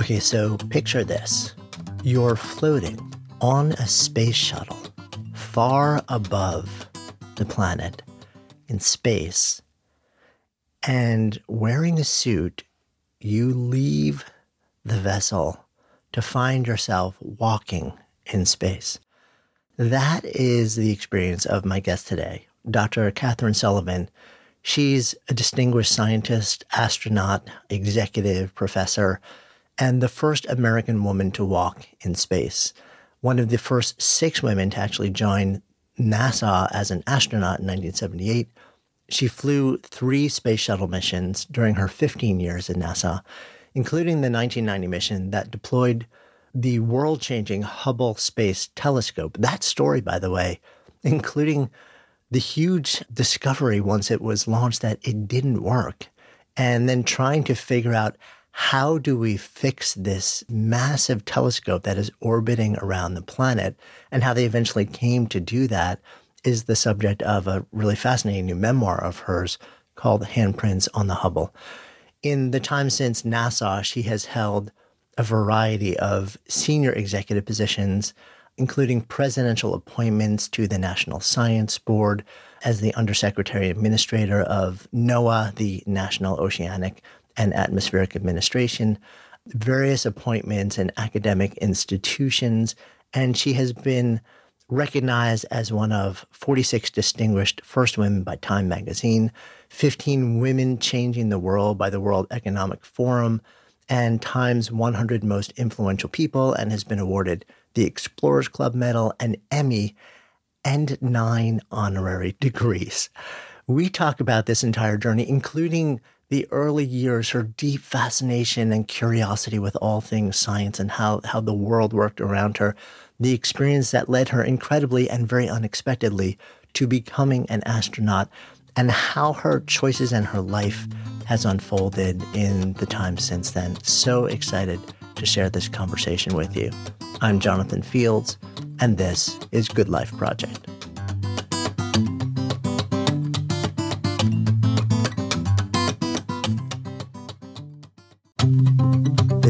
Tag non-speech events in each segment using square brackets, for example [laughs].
Okay, so picture this you're floating on a space shuttle far above the planet in space, and wearing a suit, you leave the vessel to find yourself walking in space. That is the experience of my guest today, Dr. Kathryn Sullivan. She's a distinguished scientist, astronaut, executive, professor, and the first American woman to walk in space. One of the first six women to actually join NASA as an astronaut in 1978. She flew three space shuttle missions during her 15 years at NASA, including the 1990 mission that deployed the world changing Hubble Space Telescope. That story, by the way, including the huge discovery once it was launched that it didn't work, and then trying to figure out how do we fix this massive telescope that is orbiting around the planet and how they eventually came to do that is the subject of a really fascinating new memoir of hers called Handprints on the Hubble. In the time since NASA, she has held a variety of senior executive positions, including presidential appointments to the National Science Board as the Undersecretary Administrator of NOAA, the National Oceanic and Atmospheric Administration, various appointments in academic institutions, and she has been recognized as one of 46 distinguished first women by Time magazine, 15 women changing the world by the World Economic Forum, and Time's 100 most influential people, and has been awarded the Explorers Club Medal, an Emmy, and nine honorary degrees. We talk about this entire journey, including the early years, her deep fascination and curiosity with all things science and how, how the world worked around her, the experience that led her incredibly and very unexpectedly to becoming an astronaut, and how her choices and her life has unfolded in the time since then. So excited to share this conversation with you. I'm Jonathan Fields, and this is Good Life Project.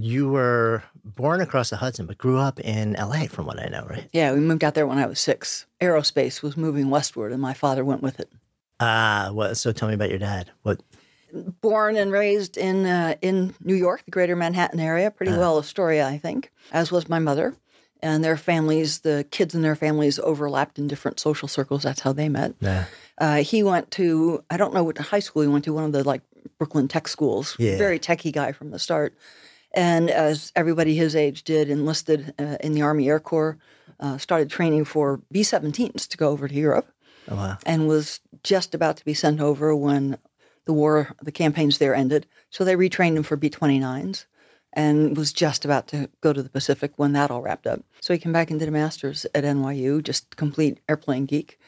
You were born across the Hudson, but grew up in LA, from what I know, right? Yeah, we moved out there when I was six. Aerospace was moving westward, and my father went with it. Ah, well, so tell me about your dad. What? Born and raised in uh, in New York, the Greater Manhattan area, pretty Uh. well Astoria, I think. As was my mother, and their families, the kids and their families overlapped in different social circles. That's how they met. Nah. Uh, he went to I don't know what high school he went to, one of the like Brooklyn tech schools. Yeah. Very techie guy from the start, and as everybody his age did, enlisted uh, in the Army Air Corps. Uh, started training for B-17s to go over to Europe Oh, wow. and was just about to be sent over when the war, the campaigns there ended. So they retrained him for B 29s and was just about to go to the Pacific when that all wrapped up. So he came back and did a master's at NYU, just complete airplane geek.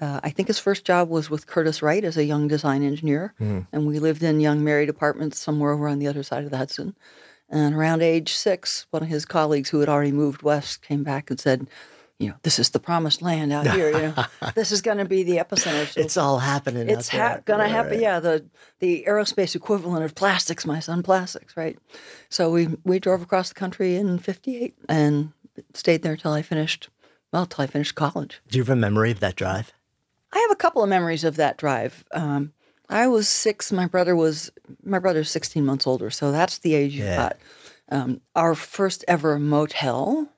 Uh, I think his first job was with Curtiss-Wright as a young design engineer. And we lived in young married apartments somewhere over on the other side of the Hudson. And around age six, one of his colleagues who had already moved west came back and said, you know, this is the promised land out here. You know, [laughs] this is going to be the epicenter. So It's all happening. it's ha- going to happen. right. Yeah, the the aerospace equivalent of plastics. My son, plastics, right? So we we drove across the country in '58 and stayed there till I finished. Well, till I finished college. Do you have a memory of that drive? I have a couple of memories of that drive. Um, I was six. My brother was my brother's sixteen months older, so that's the age you Yeah. got. Um, our first ever motel.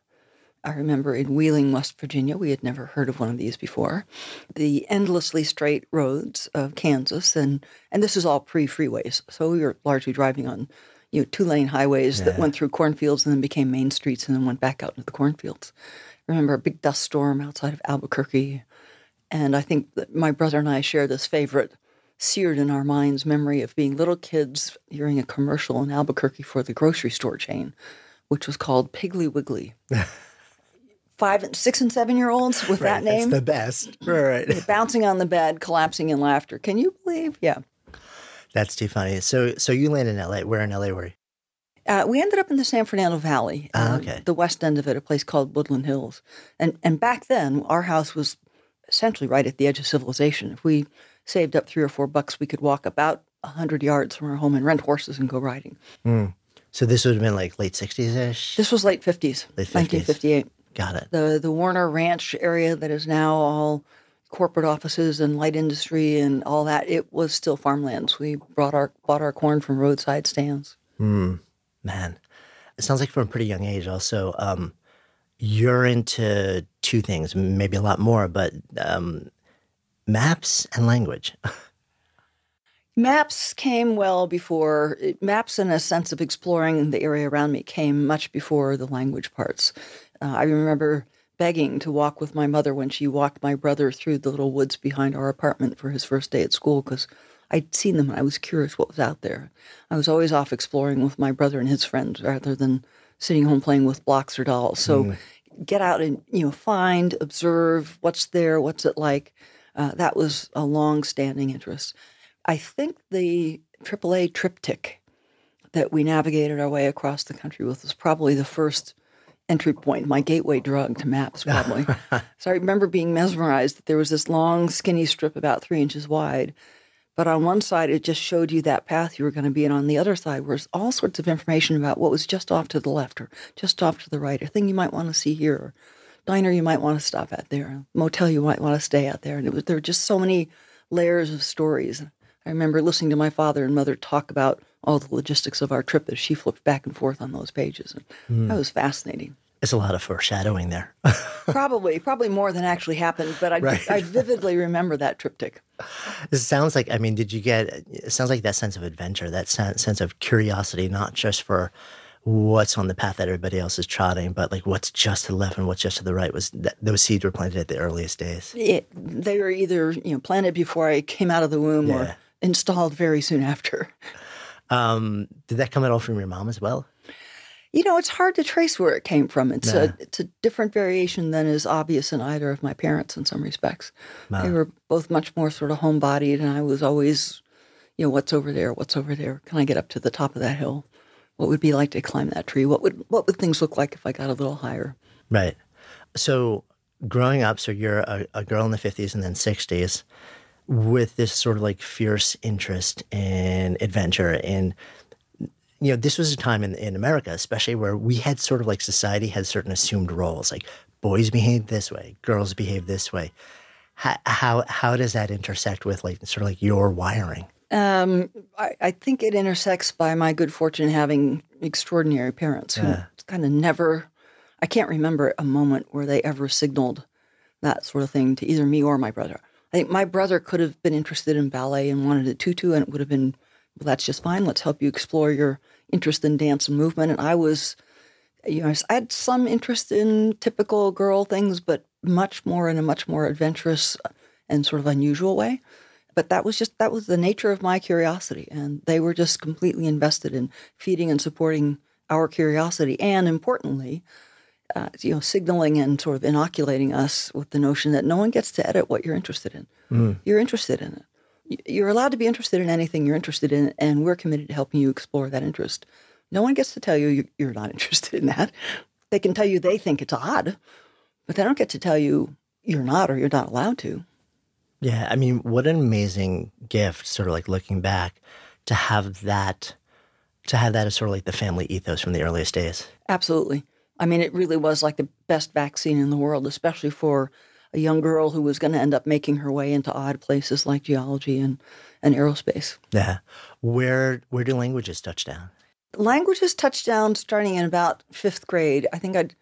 I remember in Wheeling, West Virginia. We had never heard of one of these before. The endlessly straight roads of Kansas, and and this is all pre-freeways, so we were largely driving on, you know, two-lane highways that went through cornfields and then became main streets and then went back out into the cornfields. I remember a big dust storm outside of Albuquerque, and I think that my brother and I share this favorite, seared in our minds memory of being little kids hearing a commercial in Albuquerque for the grocery store chain, which was called Piggly Wiggly. [laughs] Five, and six, and seven year olds with that name That's the best. Right. [laughs] bouncing on the bed, collapsing in laughter. Can you believe? Yeah. That's too funny. So so you landed in LA. Where in LA were you? Uh, we ended up in the San Fernando Valley, Ah, uh, okay. the west end of it, a place called Woodland Hills. And and back then, our house was essentially right at the edge of civilization. If we saved up three or four bucks, we could walk about a hundred yards from our home and rent horses and go riding. So this would have been like late sixties ish. This was late fifties, Late 50s. nineteen fifty eight. Got it. The the Warner Ranch area that is now all corporate offices and light industry and all that. It was still farmlands. We brought our bought our corn from roadside stands. Man, it sounds like from a pretty young age. Also, um, you're into two things, maybe a lot more, but um, maps and language. [laughs] Maps came well before, maps and a sense of exploring the area around me came much before the language parts. Uh, I remember begging to walk with my mother when she walked my brother through the little woods behind our apartment for his first day at school because I'd seen them and I was curious what was out there. I was always off exploring with my brother and his friends rather than sitting home playing with blocks or dolls. So get out and you know find, observe what's there, what's it like. Uh, that was a long-standing interest. I think the AAA TripTik that we navigated our way across the country with was probably the first entry point, my gateway drug to maps, probably. [laughs] so I remember being mesmerized that there was this long, skinny strip about three inches wide. But on one side, it just showed you that path you were going to be, in. on the other side was all sorts of information about what was just off to the left or just off to the right, a thing you might want to see here, or diner you might want to stop at there, motel you might want to stay at there. And it was there were just so many layers of stories. I remember listening to my father and mother talk about all the logistics of our trip as she flipped back and forth on those pages. And hmm. that was fascinating. It's a lot of foreshadowing there. [laughs] probably, probably more than actually happened, but I, Right. I vividly remember that TripTik. it sounds like, I mean, did you get, it sounds like that sense of adventure, that sen- sense of curiosity, not just for what's on the path that everybody else is trotting, but like what's just to the left and what's just to the right was that those seeds were planted at the earliest days. It, they were either you know planted before I came out of the womb Yeah. or installed very soon after. Um, did that come at all from your mom as well? You know, it's hard to trace where it came from. It's Yeah. a it's a different variation than is obvious in either of my parents in some respects. They were both much more sort of homebodied, and I was always, you know, what's over there? What's over there? Can I get up to the top of that hill? What would be like to climb that tree? What would what would things look like if I got a little higher? Right. So growing up, so you're a, a girl in the 50s and then 60s with this sort of like fierce interest in adventure. And, you know, this was a time in, in America, especially where we had sort of like society had certain assumed roles, like boys behave this way, girls behave this way. How, how, how does that intersect with like sort of like your wiring? Um, I, I think it intersects by my good fortune having extraordinary parents who kind of never, I can't remember a moment where they ever signaled that sort of thing to either me or my brother. I think my brother could have been interested in ballet and wanted a tutu, and it would have been, well, that's just fine. Let's help you explore your interest in dance and movement. And I was, you know, I had some interest in typical girl things, but much more in a much more adventurous and sort of unusual way but that was just that was the nature of my curiosity and they were just completely invested in feeding and supporting our curiosity and importantly uh, you know signaling and sort of inoculating us with the notion that no one gets to edit what you're interested in. You're interested in it. You're allowed to be interested in anything you're interested in and we're committed to helping you explore that interest. No one gets to tell you- you're not [laughs] interested in that. They can tell you they think it's odd but they don't get to tell you you're not or you're not allowed to Yeah, I mean, what an amazing gift, sort of like looking back, to have that, to have that as sort of like the family ethos from the earliest days. Absolutely. I mean, it really was like the best vaccine in the world, especially for a young girl who was going to end up making her way into odd places like geology and, and aerospace. Yeah. Where where do languages touch down? Languages touched down starting in about fifth grade. I think I'd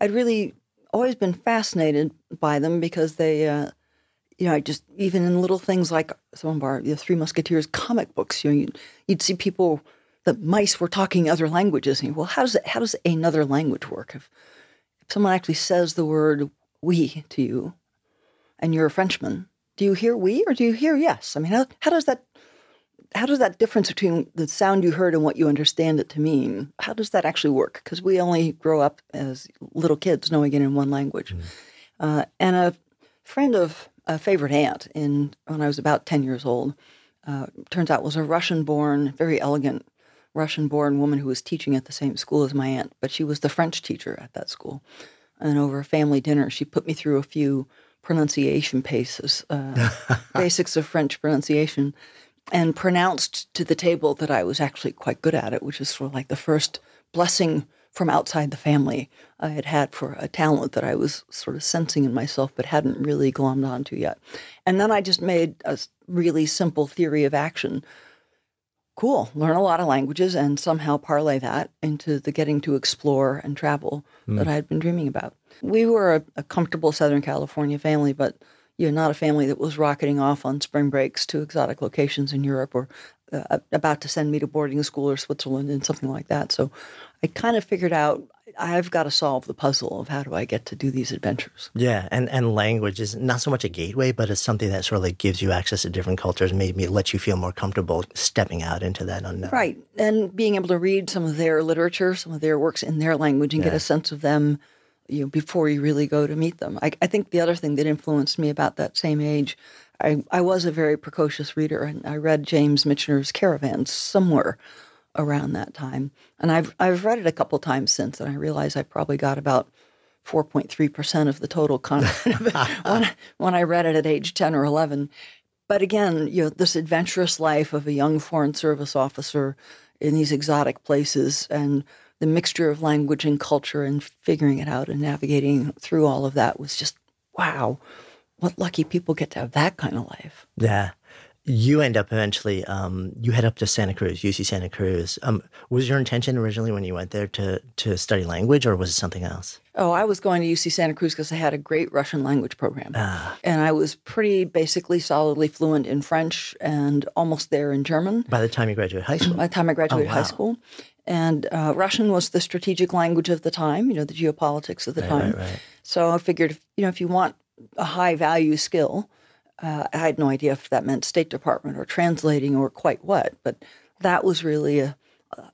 I'd really always been fascinated by them because they, uh, you know, I just even in little things like some of our the Three Mouseketeers comic books, you know, you'd, you'd see people the mice were talking other languages, and well, how does it, how does another language work? If, if someone actually says the word "we" to you, and you're a Frenchman, do you hear "we" or do you hear "yes"? I mean, how, how does that how does that difference between the sound you heard and what you understand it to mean how does that actually work because we only grow up as little kids knowing it in one language mm. uh, and a friend of a favorite aunt in when i was about 10 years old. Uh, turns out was a russian born very elegant russian born woman who was teaching at the same school as my aunt but she was the french teacher at that school. And over a family dinner she put me through a few pronunciation paces uh, [laughs] basics of french pronunciation and pronounced to the table that I was actually quite good at it, which is sort of like the first blessing from outside the family I had had for a talent that I was sort of sensing in myself but hadn't really glommed onto yet. And then I just made a really simple theory of action. Cool, learn a lot of languages and somehow parlay that into the getting to explore and travel mm. that I had been dreaming about. We were a, a comfortable Southern California family, but you're not a family that was rocketing off on spring breaks to exotic locations in Europe or uh, about to send me to boarding school or Switzerland and something like that. So I kind of figured out I've got to solve the puzzle of how do I get to do these adventures. Yeah, and, and language is not so much a gateway, but it's something that sort of like gives you access to different cultures, maybe lets you feel more comfortable stepping out into that unknown. Right, and being able to read some of their literature, some of their works in their language, and yeah. get a sense of them you know, before you really go to meet them. I, I, think the other thing that influenced me about that same age, I, I was a very precocious reader, and I read James Michener's Caravans somewhere around that time, and I've I've read it a couple times since, and I realize I probably got about. 4.3% of the total content [laughs] when, when I read it at age 10 or 11. But again, you know, this adventurous life of a young Foreign Service officer in these exotic places and the mixture of language and culture and figuring it out and navigating through all of that was just wow what lucky people get to have that kind of life yeah you end up eventually um, you head up to santa cruz uc santa cruz um, was your intention originally when you went there to, to study language or was it something else oh i was going to uc santa cruz because i had a great russian language program ah. and i was pretty basically solidly fluent in french and almost there in german by the time you graduated high school by the time i graduated oh, wow. high school and uh, Russian was the strategic language of the time, you know, the geopolitics of the right, time. Right, right. So I figured, you know, if you want a high value skill, uh, I had no idea if that meant State Department or translating or quite what, but that was really a,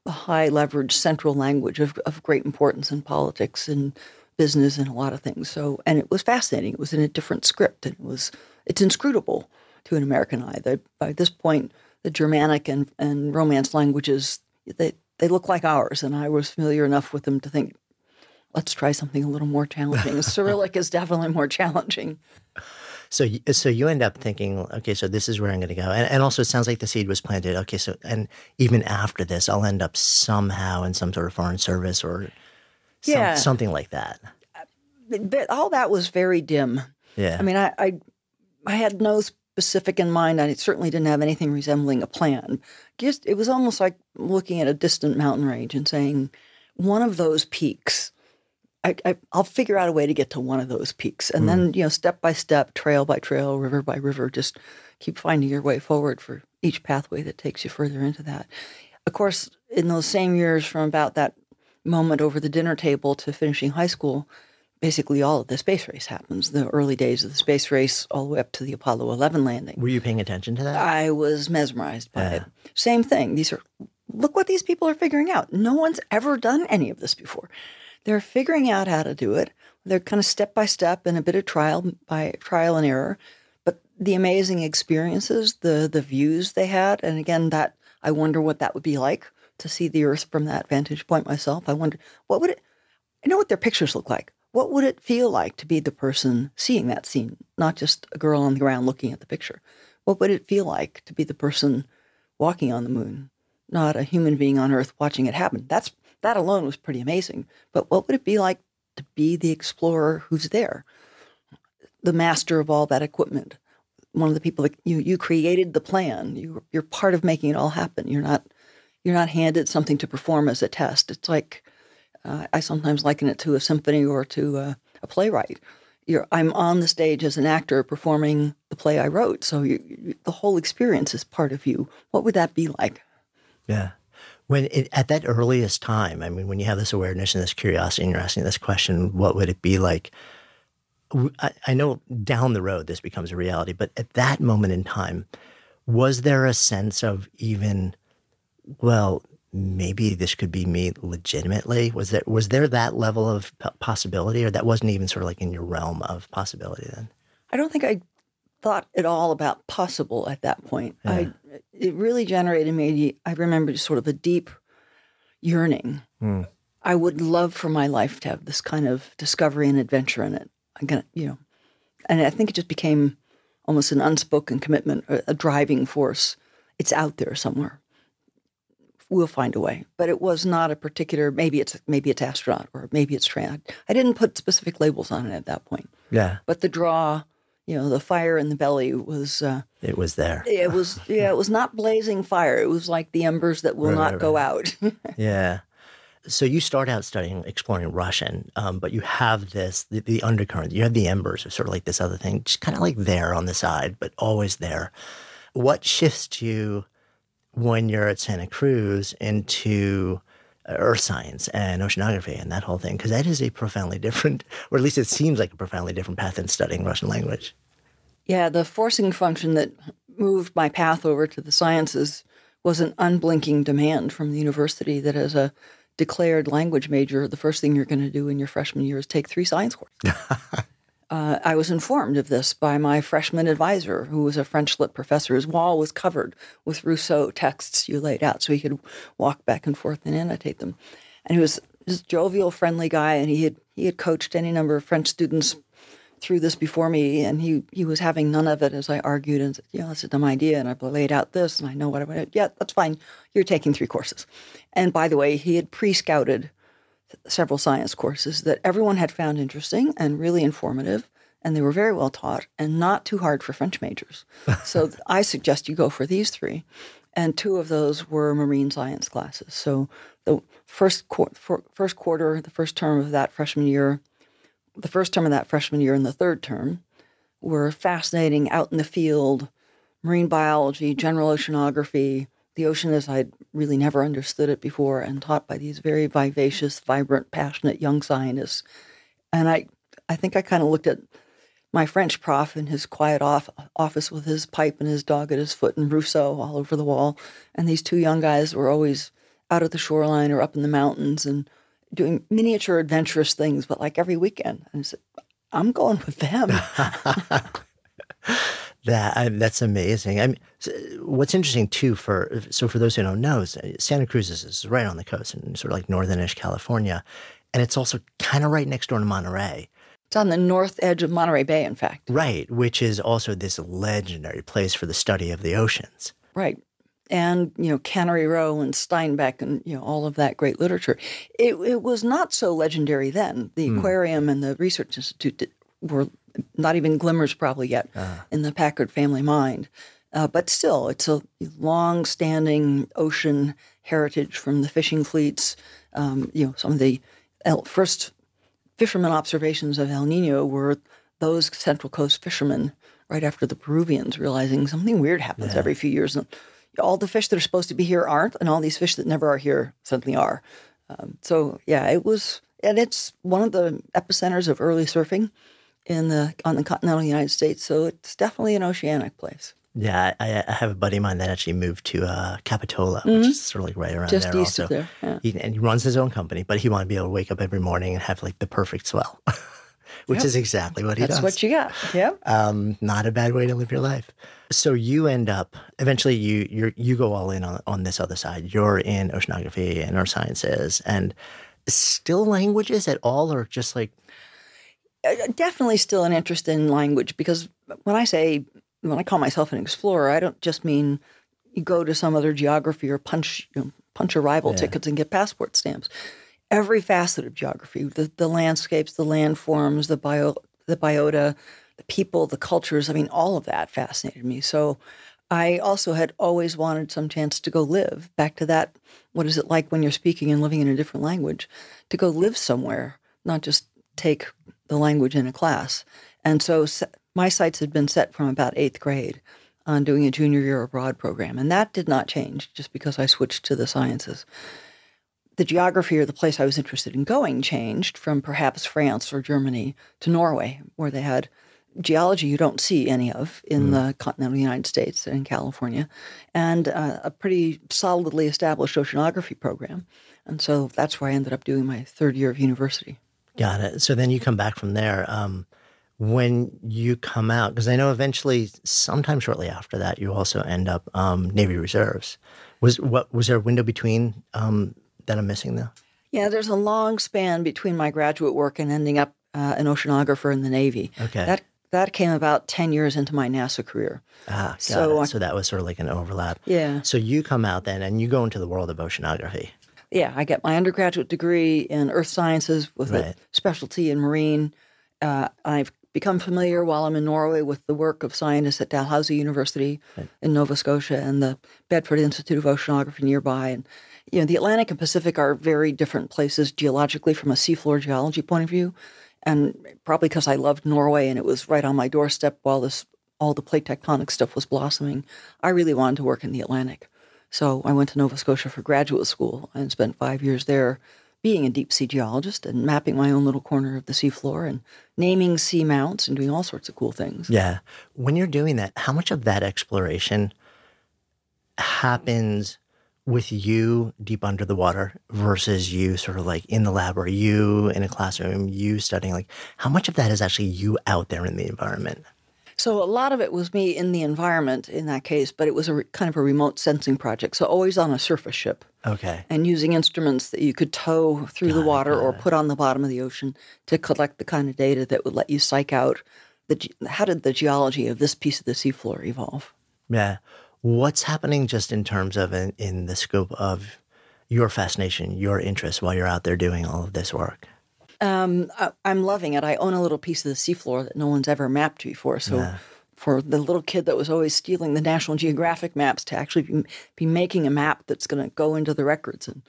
a high leverage central language of, of great importance in politics and business and a lot of things. So, and it was fascinating. It was in a different script, and it was it's inscrutable to an American eye. That by this point, the Germanic and, and Romance languages they they look like ours, and I was familiar enough with them to think, let's try something a little more challenging. [laughs] Cyrillic is definitely more challenging. So, so you end up thinking, okay, so this is where I'm going to go, and, and also it sounds like the seed was planted. Okay, so and even after this, I'll end up somehow in some sort of foreign service or some, yeah. something like that. Uh, but all that was very dim. Yeah, I mean, I, I, I had no specific in mind. I certainly didn't have anything resembling a plan. Just it was almost like looking at a distant mountain range and saying, one of those peaks. I, will figure out a way to get to one of those peaks, and mm. then you know, step by step, trail by trail, river by river, just keep finding your way forward for each pathway that takes you further into that. Of course, in those same years, from about that moment over the dinner table to finishing high school, basically all of the space race happens. The early days of the space race, all the way up to the Apollo 11 landing. Were you paying attention to that? I was mesmerized by yeah. it. Same thing. These are look what these people are figuring out. No one's ever done any of this before. They're figuring out how to do it. They're kind of step by step and a bit of trial by trial and error. But the amazing experiences, the the views they had, and again, that I wonder what that would be like to see the Earth from that vantage point myself. I wonder what would it. I know what their pictures look like. What would it feel like to be the person seeing that scene, not just a girl on the ground looking at the picture? What would it feel like to be the person walking on the moon, not a human being on Earth watching it happen? That's that alone was pretty amazing. But what would it be like to be the explorer who's there? the master of all that equipment. One of the people that you you created the plan. You you're part of making it all happen. You're not you're not handed something to perform as a test. It's like uh, I sometimes liken it to a symphony or to a, playwright. You're, I'm on the stage as an actor performing the play I wrote. So you, you, the whole experience is part of you. What would that be like? Yeah. When it, at that earliest time, I mean, when you have this awareness and this curiosity, and you're asking this question, what would it be like? I, I know down the road this becomes a reality, but at that moment in time, was there a sense of even, well, maybe this could be me legitimately? Was there was there that level of possibility, or that wasn't even sort of like in your realm of possibility then? I don't think I thought at all about possible at that point. Yeah. I it really generated me. I remember just sort of a deep yearning. Mm. I would love for my life to have this kind of discovery and adventure in it. I'm gonna, you know, and I think it just became almost an unspoken commitment, a, a driving force. It's out there somewhere. We'll find a way, but it was not a particular. Maybe it's maybe it's astronaut or maybe it's train. I didn't put specific labels on it at that point. Yeah, but the draw you know, the fire in the belly was. Uh, it was there. It was, [laughs] yeah, it was not blazing fire. It was like the embers that will right, not right, go right. out. [laughs] yeah. So you start out studying, exploring Russian, um, but you have this, the, the, undercurrent, you have the embers of sort of like this other thing, just kind of like there on the side, but always there. What shifts you when you're at Santa Cruz into earth science and oceanography and that whole thing because that is a profoundly different or at least it seems like a profoundly different path in studying russian language. Yeah the forcing function that moved my path over to the sciences was an unblinking demand from the university that as a declared language major the first thing you're going to do in your freshman year is take three science courses [laughs] Uh, I was informed of this by my freshman advisor, who was a French lit professor. His wall was covered with Rousseau texts you laid out, so he could walk back and forth and annotate them. And he was this jovial, friendly guy, and he had he had coached any number of French students through this before me, and he he was having none of it as I argued and said, "Yeah, that's a dumb idea," and I laid out this, and I know what I want. Yeah, that's fine. You're taking three courses. And by the way, he had pre-scouted several science courses that everyone had found interesting and really informative, and they were very well taught and not too hard for French majors. [laughs] so I suggest you go for these three. And two of those were marine science classes. So the first, qu- first quarter, the first term of that freshman year, the first term of that freshman year and the third term were fascinating out in the field, marine biology, general oceanography, the ocean as I'd really never understood it before and taught by these very vivacious, vibrant, passionate young scientists. And I, I think I kind of looked at my French prof in his quiet off, office with his pipe and his dog at his foot and Rousseau all over the wall. And these two young guys were always out at the shoreline or up in the mountains and doing miniature adventurous things, but like every weekend. And I said, I'm going with them. [laughs] [laughs] That I, that's amazing. I mean, what's interesting too for so for those who don't know, Santa Cruz is right on the coast in sort of like northernish California, and it's also kind of right next door to Monterey. It's on the north edge of Monterey Bay, in fact. Right, which is also this legendary place for the study of the oceans. Right. And, you know, Cannery Row and Steinbeck and, you know, all of that great literature. It, it was not so legendary then. The mm. aquarium and the research institute were not even glimmers probably yet uh. in the Packard family mind. Uh, but still, it's a long-standing ocean heritage from the fishing fleets. Um, you know, some of the first fishermen observations of El Nino were those Central Coast fishermen right after the Peruvians realizing something weird happens yeah. every few years. And all the fish that are supposed to be here aren't, and all these fish that never are here suddenly are. Um, so yeah, it was, and it's one of the epicenters of early surfing in the on the continental United States. So it's definitely an oceanic place. Yeah, I, I have a buddy of mine that actually moved to uh, Capitola, mm-hmm. which is sort of like right around Just there. east also. of there. Yeah. He, and he runs his own company, but he wanted to be able to wake up every morning and have like the perfect swell, [laughs] which yep. is exactly what he That's does. That's what you got. Yeah. Um, not a bad way to live your life. So you end up eventually you you you go all in on, on this other side. You're in oceanography and earth sciences and still languages at all, or just like Uh, definitely still an interest in language because when I say when I call myself an explorer, I don't just mean you go to some other geography or punch you know, punch arrival yeah. tickets and get passport stamps. Every facet of geography, the, the landscapes, the landforms, the bio the biota, the people, the cultures. I mean, all of that fascinated me. So I also had always wanted some chance to go live. Back to that, what is it like when you're speaking and living in a different language? To go live somewhere, not just take the language in a class. And so my sights had been set from about eighth grade on doing a junior year abroad program. And that did not change just because I switched to the sciences. The geography or the place I was interested in going changed from perhaps France or Germany to Norway, where they had geology you don't see any of in mm. the continental United States and in California, and uh, a pretty solidly established oceanography program. And so that's where I ended up doing my third year of university. Got it. So then you come back from there. Um, when you come out, because I know eventually, sometime shortly after that, you also end up um, Navy Reserves. Was what was there a window between um, that I'm missing though? Yeah, there's a long span between my graduate work and ending up uh, an oceanographer in the Navy. Okay, that that came about ten years into my NASA career. Ah, so, it. so that was sort of like an overlap. Yeah. So you come out then, and you go into the world of oceanography. Yeah, I get my undergraduate degree in earth sciences with right. a specialty in marine. Uh, I've become familiar while I'm in Norway with the work of scientists at Dalhousie University right. in Nova Scotia and the Bedford Institute of Oceanography nearby. And you know, the Atlantic and Pacific are very different places geologically from a seafloor geology point of view. And probably because I loved Norway and it was right on my doorstep while this all the plate tectonic stuff was blossoming, I really wanted to work in the Atlantic. So I went to Nova Scotia for graduate school and spent five years there being a deep sea geologist and mapping my own little corner of the seafloor and naming sea mounts and doing all sorts of cool things. Yeah. When you're doing that, how much of that exploration happens with you deep under the water versus you sort of like in the lab or you in a classroom, you studying? Like, how much of that is actually you out there in the environment? So a lot of it was me in the environment in that case, but it was a re- kind of a remote sensing project. So always on a surface ship. Okay. And using instruments that you could tow through got the water it, or it. put on the bottom of the ocean to collect the kind of data that would let you psych out the how did the geology of this piece of the seafloor evolve. Yeah. What's happening just in terms of in, in the scope of your fascination, your interest while you're out there doing all of this work? Um, I, am loving it. I own a little piece of the seafloor that no one's ever mapped before. So yeah. for the little kid that was always stealing the National Geographic maps to actually be, be making a map that's going to go into the records and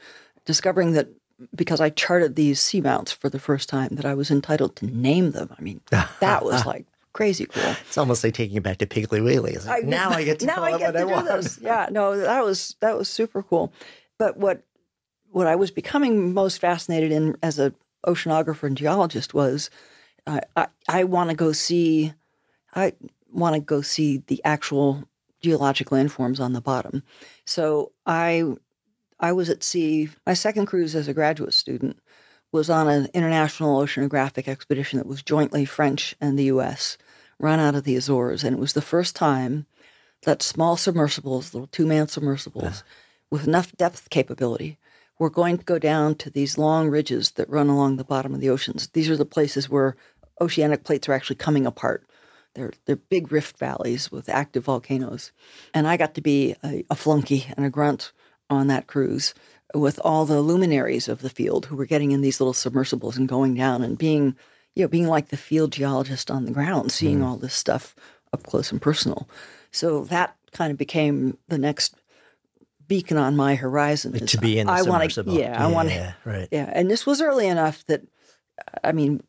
discovering that because I charted these seamounts for the first time that I was entitled to name them. I mean, that was [laughs] like crazy cool. It's almost like taking it back to Piggly Wiggly. I, now I get to [laughs] now I get to I do this. Yeah, no, that was that was super cool. But what what I was becoming most fascinated in as a oceanographer and geologist was uh, I, I want to go see I want to go see the actual geologic landforms on the bottom. So I I was at sea. My second cruise as a graduate student was on an international oceanographic expedition that was jointly French and the U.S. run out of the Azores, and it was the first time that small submersibles, little two-man submersibles, yeah. with enough depth capability, we're going to go down to these long ridges that run along the bottom of the oceans. These are the places where oceanic plates are actually coming apart. They're, they're big rift valleys with active volcanoes. And I got to be a, a flunky and a grunt on that cruise with all the luminaries of the field who were getting in these little submersibles and going down and being, you know, being like the field geologist on the ground, seeing mm. all this stuff up close and personal. So that kind of became the next beacon on my horizon. To be in the I want to, yeah, yeah, I want to, right, yeah. And this was early enough that, I mean,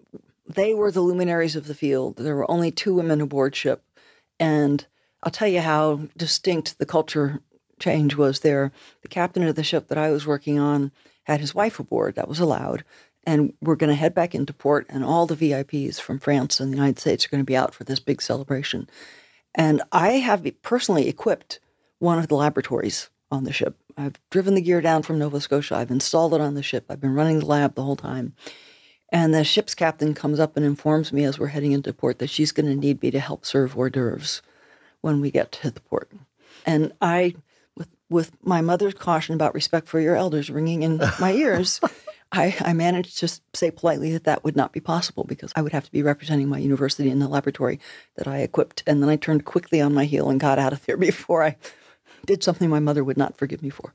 they were the luminaries of the field. There were only two women aboard ship, and I'll tell you how distinct the culture change was there. The captain of the ship that I was working on had his wife aboard. That was allowed. And we're going to head back into port, and all the VIPs from France and the United States are going to be out for this big celebration. And I have personally equipped one of the laboratories on the ship. I've driven the gear down from Nova Scotia. I've installed it on the ship. I've been running the lab the whole time. And the ship's captain comes up and informs me as we're heading into port that she's going to need me to help serve hors d'oeuvres when we get to the port. And I, with, with my mother's caution about respect for your elders ringing in [laughs] my ears, I, I, managed to say politely that that would not be possible because I would have to be representing my university in the laboratory that I equipped. And then I turned quickly on my heel and got out of there [laughs] before I did something my mother would not forgive me for.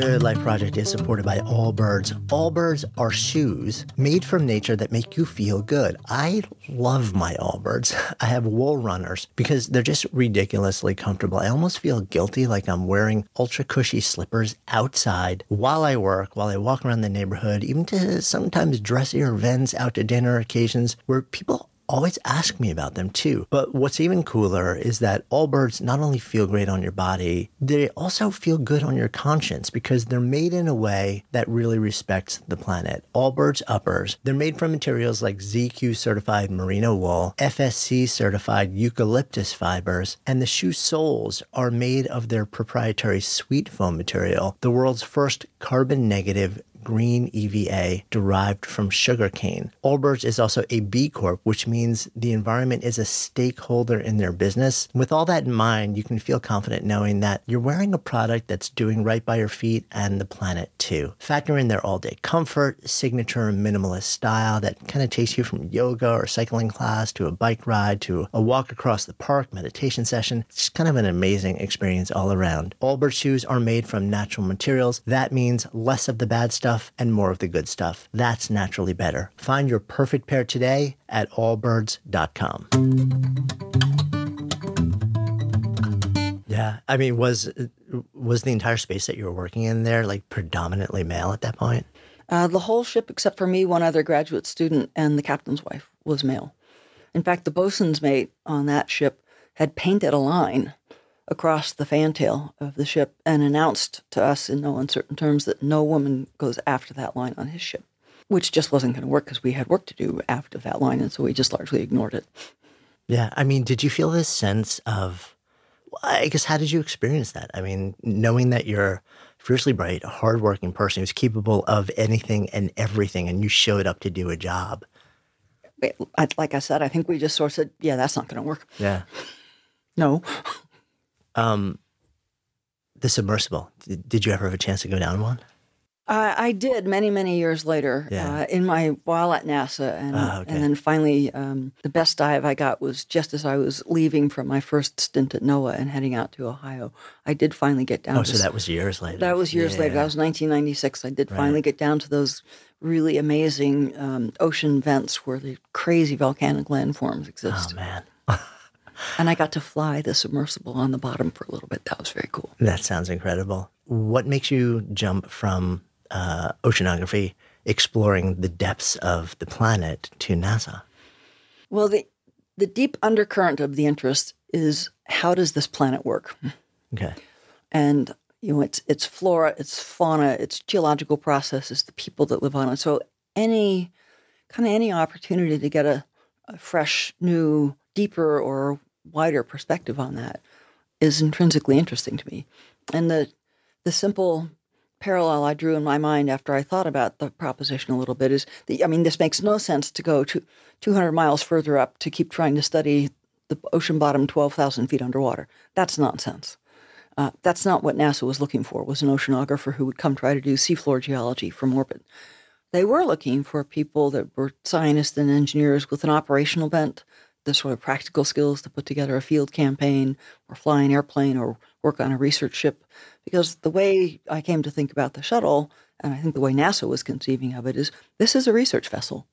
Good Life Project is supported by Allbirds. Allbirds are shoes made from nature that make you feel good. I love my Allbirds. [laughs] I have wool runners because they're just ridiculously comfortable. I almost feel guilty like I'm wearing ultra cushy slippers outside while I work, while I walk around the neighborhood, even to sometimes dressier events, out to dinner occasions where people always ask me about them too. But what's even cooler is that Allbirds not only feel great on your body, they also feel good on your conscience because they're made in a way that really respects the planet. Allbirds uppers, they're made from materials like ZQ certified merino wool, FSC certified eucalyptus fibers, and the shoe soles are made of their proprietary sweet foam material, the world's first carbon negative green EVA derived from sugarcane. Allbirds is also a B Corp, which means the environment is a stakeholder in their business. With all that in mind, you can feel confident knowing that you're wearing a product that's doing right by your feet and the planet too. Factor in their all day comfort, signature minimalist style that kind of takes you from yoga or cycling class to a bike ride to a walk across the park, meditation session. It's kind of an amazing experience all around. Allbirds shoes are made from natural materials. That means less of the bad stuff and more of the good stuff. That's naturally better. Find your perfect pair today at allbirds.com. Yeah, I mean, was was the entire space that you were working in there like predominantly male at that point? Uh, the whole ship, except for me, one other graduate student, and the captain's wife, was male. In fact, the bosun's mate on that ship had painted a line across the fantail of the ship and announced to us in no uncertain terms that no woman goes after that line on his ship, which just wasn't going to work because we had work to do after that line. And so we just largely ignored it. Yeah. I mean, did you feel this sense of, I guess, how did you experience that? I mean, knowing that you're fiercely bright, a hardworking person who's capable of anything and everything, and you showed up to do a job. Like I said, I think we just sort of said, yeah, that's not going to work. Yeah. No. Um, the submersible. Did, did you ever have a chance to go down one? Uh, I did many, many years later Yeah. uh, in my while at NASA, and Ah, okay. and then finally, um, the best dive I got was just as I was leaving from my first stint at NOAA and heading out to Ohio. I did finally get down. Oh, to so that was years later. that was years later. Yeah. That was 1996. I did Right. finally get down to those really amazing um, ocean vents where the crazy volcanic landforms exist, Oh man, and I got to fly the submersible on the bottom for a little bit. That was very cool. that sounds incredible. What makes you jump from uh, oceanography, exploring the depths of the planet, to NASA? Well, the the deep undercurrent of the interest is how does this planet work? Okay. And you know, it's it's flora, it's fauna, it's geological processes, the people that live on it. So any kind of any opportunity to get a, a fresh, new, deeper or wider perspective on that is intrinsically interesting to me. And the the simple parallel I drew in my mind after I thought about the proposition a little bit is the, I mean, this makes no sense to go to 200 miles further up to keep trying to study the ocean bottom 12,000 feet underwater. That's nonsense. Uh, that's not what NASA was looking for, was an oceanographer who would come try to do seafloor geology from orbit. They were looking for people that were scientists and engineers with an operational bent, the sort of practical skills to put together a field campaign or fly an airplane or work on a research ship. Because the way I came to think about the shuttle, and I think the way NASA was conceiving of it, is this is a research vessel.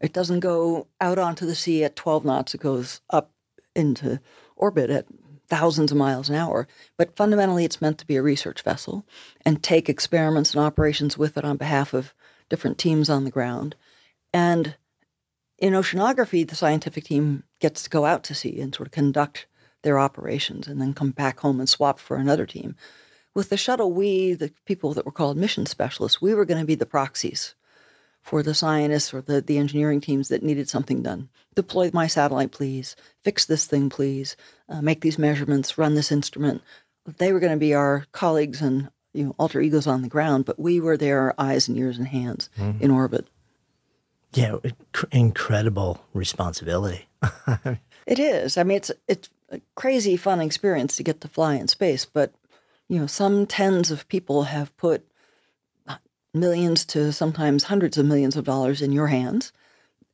It doesn't go out onto the sea at 12 knots, it goes up into orbit at thousands of miles an hour. But fundamentally, it's meant to be a research vessel and take experiments and operations with it on behalf of different teams on the ground. And in oceanography, the scientific team gets to go out to sea and sort of conduct their operations and then come back home and swap for another team. With the shuttle, we, the people that were called mission specialists, we were going to be the proxies for the scientists or the, the engineering teams that needed something done. Deploy my satellite, please. Fix this thing, please. Uh, make these measurements. Run this instrument. They were going to be our colleagues and you know alter egos on the ground, but we were their eyes and ears and hands mm-hmm. in orbit. Yeah, incredible responsibility. [laughs] it is. I mean, it's it's a crazy fun experience to get to fly in space, but you know, some tens of people have put uh, millions to sometimes hundreds of millions of dollars in your hands,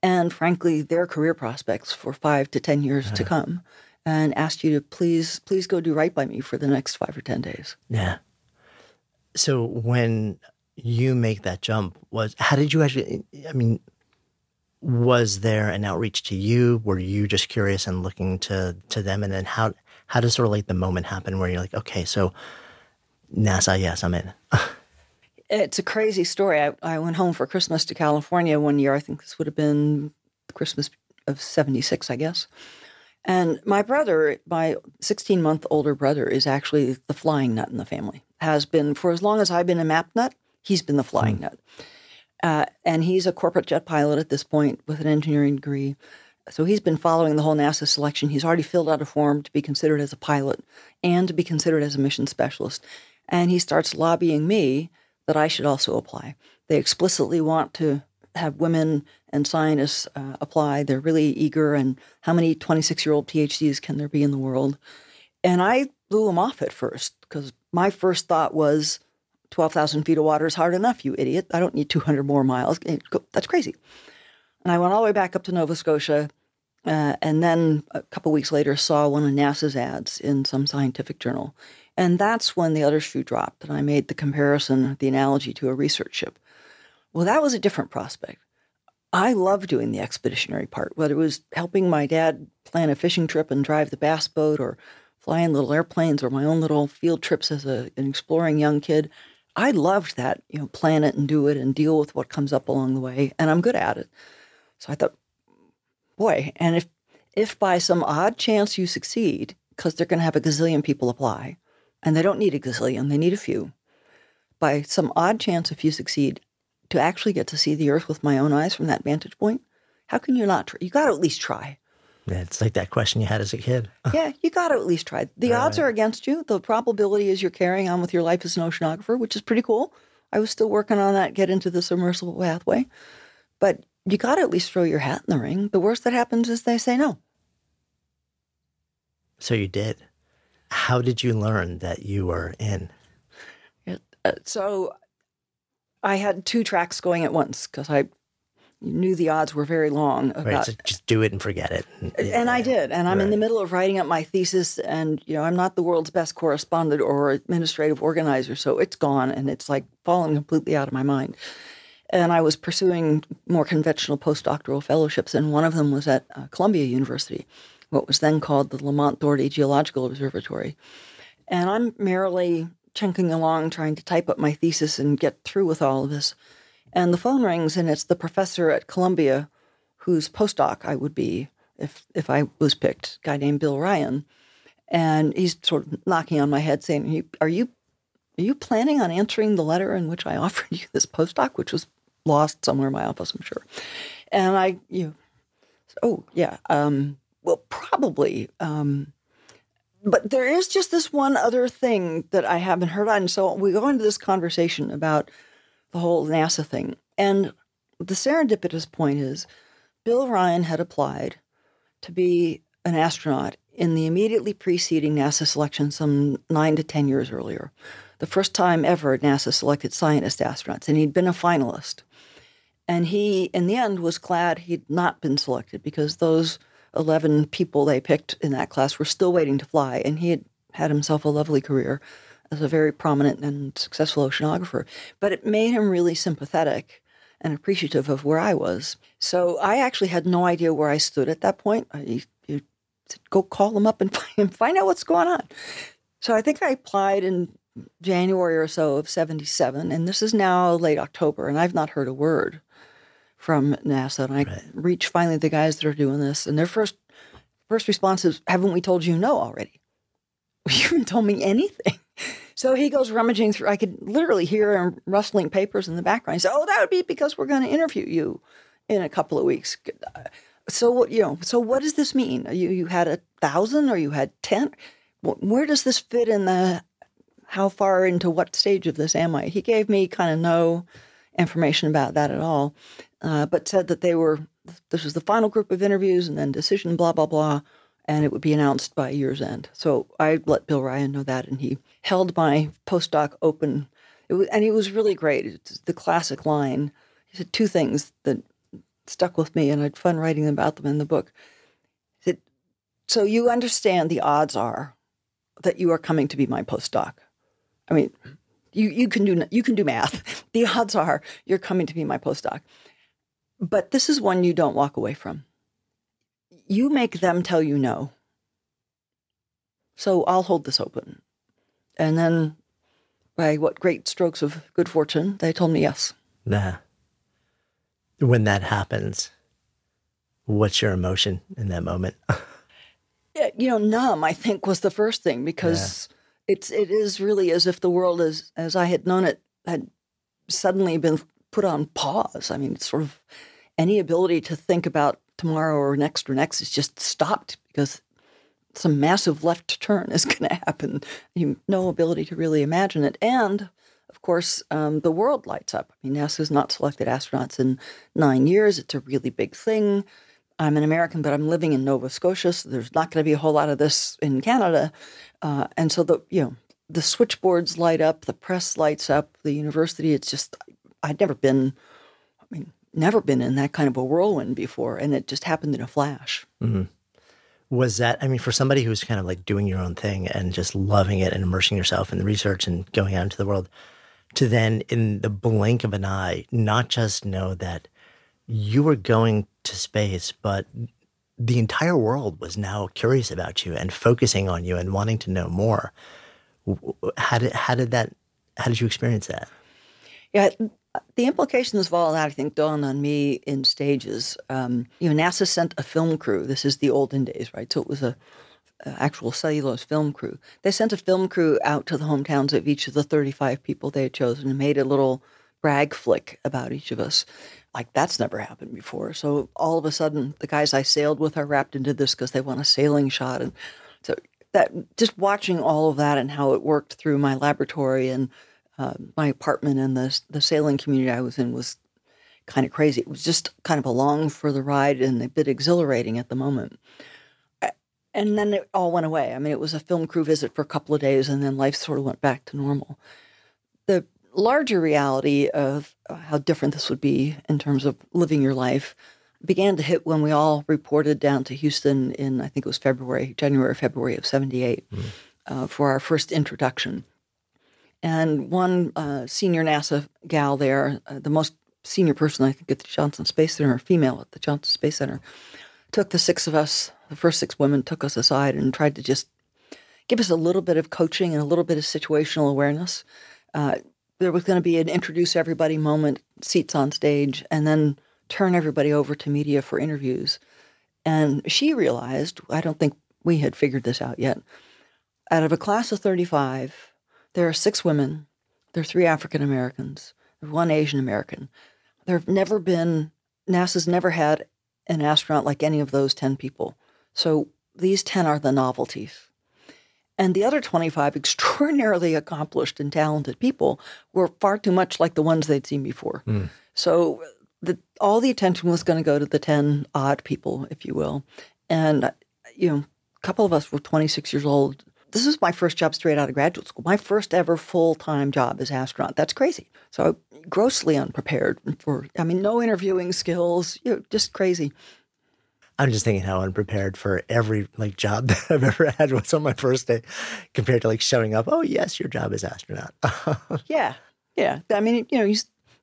and frankly, their career prospects for five to ten years yeah. to [laughs] come, and asked you to please, please go do right by me for the next five or ten days. Yeah. So when you make that jump, was how did you actually? I mean, was there an outreach to you? Were you just curious and looking to to them? And then how how does sort of like the moment happen where you're like, okay, so NASA, yes, I'm in. [laughs] it's a crazy story. I, I went home for Christmas to California one year. I think this would have been Christmas of 76, I guess. And my brother, my 16 month older brother, is actually the flying nut in the family. Has been for as long as I've been a map nut, he's been the flying hmm. nut. Uh, and he's a corporate jet pilot at this point with an engineering degree. So he's been following the whole NASA selection. He's already filled out a form to be considered as a pilot and to be considered as a mission specialist. And he starts lobbying me that I should also apply. They explicitly want to have women and scientists uh, apply. They're really eager. And how many 26 year old PhDs can there be in the world? And I blew him off at first because my first thought was 12,000 feet of water is hard enough, you idiot. I don't need 200 more miles. That's crazy. And I went all the way back up to Nova Scotia. Uh, and then a couple weeks later, saw one of NASA's ads in some scientific journal. And that's when the other shoe dropped, and I made the comparison, the analogy to a research ship. Well, that was a different prospect. I love doing the expeditionary part, whether it was helping my dad plan a fishing trip and drive the bass boat, or flying little airplanes, or my own little field trips as a, an exploring young kid. I loved that, you know, plan it and do it and deal with what comes up along the way, and I'm good at it. So I thought, boy, and if if by some odd chance you succeed, because they're going to have a gazillion people apply, and they don't need a gazillion, they need a few. By some odd chance, if you succeed, to actually get to see the Earth with my own eyes from that vantage point, how can you not try? You got to at least try. Yeah, it's like that question you had as a kid. [laughs] yeah, you got to at least try. The right. odds are against you. The probability is you're carrying on with your life as an oceanographer, which is pretty cool. I was still working on that, get into the submersible pathway. But you got to at least throw your hat in the ring. The worst that happens is they say no. So you did how did you learn that you were in? Uh, so I had two tracks going at once because I knew the odds were very long. About, right, so just do it and forget it. And, and I did. And I'm right. in the middle of writing up my thesis, and you know I'm not the world's best correspondent or administrative organizer, so it's gone and it's like fallen completely out of my mind. And I was pursuing more conventional postdoctoral fellowships, and one of them was at uh, Columbia University what was then called the Lamont Doherty Geological Observatory. And I'm merrily chunking along trying to type up my thesis and get through with all of this. And the phone rings, and it's the professor at Columbia whose postdoc I would be if, if I was picked, guy named Bill Ryan. And he's sort of knocking on my head saying, Are you are you planning on answering the letter in which I [laughs] offered you this postdoc, which was lost somewhere in my office, I'm sure. And I, you know, oh yeah, um, well, probably. Um, but there is just this one other thing that I haven't heard on. So we go into this conversation about the whole NASA thing. And the serendipitous point is Bill Ryan had applied to be an astronaut in the immediately preceding NASA selection some nine to 10 years earlier. The first time ever NASA selected scientist astronauts, and he'd been a finalist. And he, in the end, was glad he'd not been selected because those 11 people they picked in that class were still waiting to fly, and he had had himself a lovely career as a very prominent and successful oceanographer. But it made him really sympathetic and appreciative of where I was. So I actually had no idea where I stood at that point. I, said, go call him up and [laughs] find, find out what's going on. So I think I applied in January or so of 77, and this is now late October, and I've not heard a word from NASA. And I Right. reach finally the guys that are doing this, and their first first response is, "Haven't we told you no already? [laughs] You haven't told me anything." So he goes rummaging through. I could literally hear him rustling papers in the background. He said, "Oh, that would be because we're going to interview you in a couple of weeks." So what you know? So what does this mean? You you had a thousand or you had ten? Where does this fit in the? How far into what stage of this am I? He gave me kind of no information about that at all, uh, but said that they were. This was the final group of interviews, and then decision, blah blah blah, and it would be announced by year's end. So I let Bill Ryan know that, and he held my postdoc open. It was, and it was really great. It's the classic line. He said two things that stuck with me, and I had fun writing about them in the book. He said, "So you understand the odds are that you are coming to be my postdoc. I mean, you you can do you can do math. [laughs] The odds are you're coming to be my postdoc, but this is one you don't walk away from. You make them tell you no. So I'll hold this open, and then." By what great strokes of good fortune, they told me yes. Nah. When that happens, what's your emotion in that moment? [laughs] Yeah, you know, numb. I think was the first thing because it's it is really as if the world as as I had known it had suddenly been put on pause. I mean, it's sort of any ability to think about tomorrow or next or next is just stopped because some massive left turn is [laughs] going to happen. You no ability to really imagine it, and of course, um, the world lights up. I mean, NASA's not selected astronauts in nine years. It's a really big thing. I'm an American, but I'm living in Nova Scotia, so there's not going to be a whole lot of this in Canada. Uh, and so the you know the switchboards light up, the press lights up, the university. It's just I'd never been, never been in that kind of a whirlwind before, and it just happened in a flash. Mm-hmm. was that i mean for somebody who's kind of like doing your own thing and just loving it and immersing yourself in the research and going out into the world to then in the blink of an eye not just know that you were going to space but the entire world was now curious about you and focusing on you and wanting to know more. How did how did that how did you experience that? Yeah, the implications of all that I think dawned on me in stages. Um, you know, NASA sent a film crew. This is the olden days, right? So it was a, a actual cellulose film crew. They sent a film crew out to the hometowns of each of the 35 people they had chosen and made a little brag flick about each of us. Like that's never happened before. So all of a sudden, the guys I sailed with are wrapped into this because they want a sailing shot, and so that just watching all of that and how it worked through my laboratory and uh, my apartment and the the sailing community I was in was kind of crazy. It was just kind of along for the ride and a bit exhilarating at the moment. And then it all went away. I mean, it was a film crew visit for a couple of days, and then life sort of went back to normal. The larger reality of uh, how different this would be in terms of living your life began to hit when we all reported down to Houston in, I think it was February, January, February of 78, uh, for our first introduction. And one uh, senior NASA gal there, uh, the most senior person I think at the Johnson Space Center, female at the Johnson Space Center, took the six of us, the first six women, took us aside and tried to just give us a little bit of coaching and a little bit of situational awareness. Uh, there was going to be an introduce everybody moment, seats on stage, and then turn everybody over to media for interviews. And she realized, I don't think we had figured this out yet. Out of a class of 35, there are six women, there are three African Americans, there's one Asian American. There have never been, NASA's never had an astronaut like any of those 10 people. So these 10 are the novelties. And the other 25 [laughs] extraordinarily accomplished and talented people were far too much like the ones they'd seen before. Hmm. So the, all the attention was going to go to the 10 odd people, if you will. And, you know, a couple of us were 26 years old. This was my first job straight out of graduate school, my first ever full time job as astronaut. That's crazy. So grossly unprepared for, I mean, no interviewing skills, you know, just crazy. I'm just thinking how unprepared for every like job [laughs] that I've ever had was on my first day compared to like showing up. Oh yes, your job is astronaut. [laughs] Yeah. Yeah. I mean, you know, you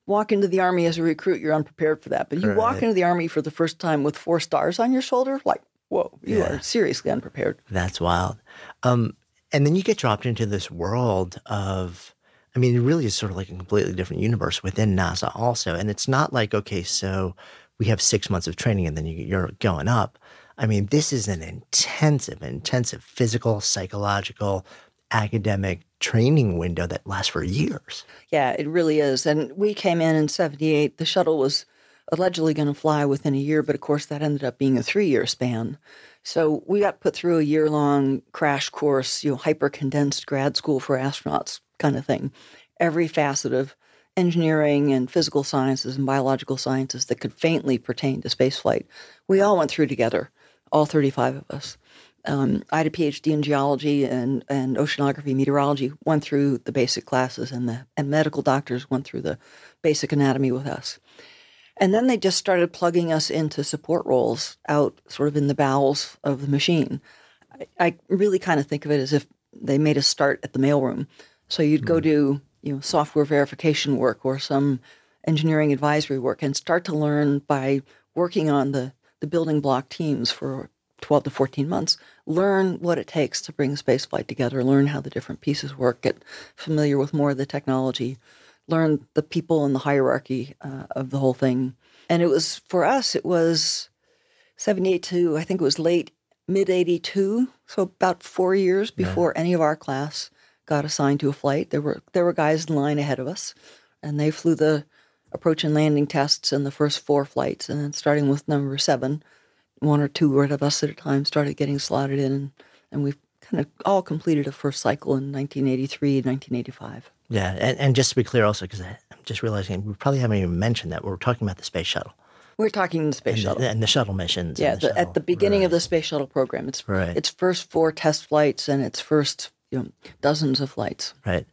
walk into the army as a recruit, you're unprepared for that. But you walk into the army for the first time with four stars on your shoulder, like, whoa, you Yeah. are seriously unprepared. That's wild. Um, and then you get dropped into this world of, I mean, it really is sort of like a completely different universe within NASA also. And it's not like, okay, so we have six months of training and then you, you're going up. I mean, this is an intensive, intensive physical, psychological, academic training window that lasts for years. Yeah, it really is. And we came in in 78. The shuttle was allegedly going to fly within a year, but of course, that ended up being a three year span. So we got put through a year long crash course, you know, hyper condensed grad school for astronauts kind of thing. Every facet of engineering and physical sciences and biological sciences that could faintly pertain to spaceflight, we all went through together, all 35 of us. Um, I had a PhD in geology and, and oceanography, meteorology, went through the basic classes, and the and medical doctors went through the basic anatomy with us. And then they just started plugging us into support roles out sort of in the bowels of the machine. I, I really kind of think of it as if they made us start at the mailroom. So you'd go hmm. do you know software verification work or some engineering advisory work and start to learn by working on the, the building block teams for 12 to 14 months, learn what it takes to bring spaceflight together, learn how the different pieces work, get familiar with more of the technology, learn the people and the hierarchy uh, of the whole thing. And it was, for us, it was 78 to, I think it was late, mid 82. So about four years before any of our class got assigned to a flight. There were, there were guys in line ahead of us, and they flew the approach and landing tests in the first four flights. And then starting with number seven, one or two of us at a time started getting slotted in, and, and we've kind of all completed a first cycle in 1983, 1985. Yeah. And, and just to be clear also, because I'm just realizing we probably haven't even mentioned that we're talking about the space shuttle We're talking the space and, shuttle. The, and the shuttle missions. yeah, the the, at the beginning of the space shuttle program, it's Right. its first four test flights and its first you know dozens of flights. Right.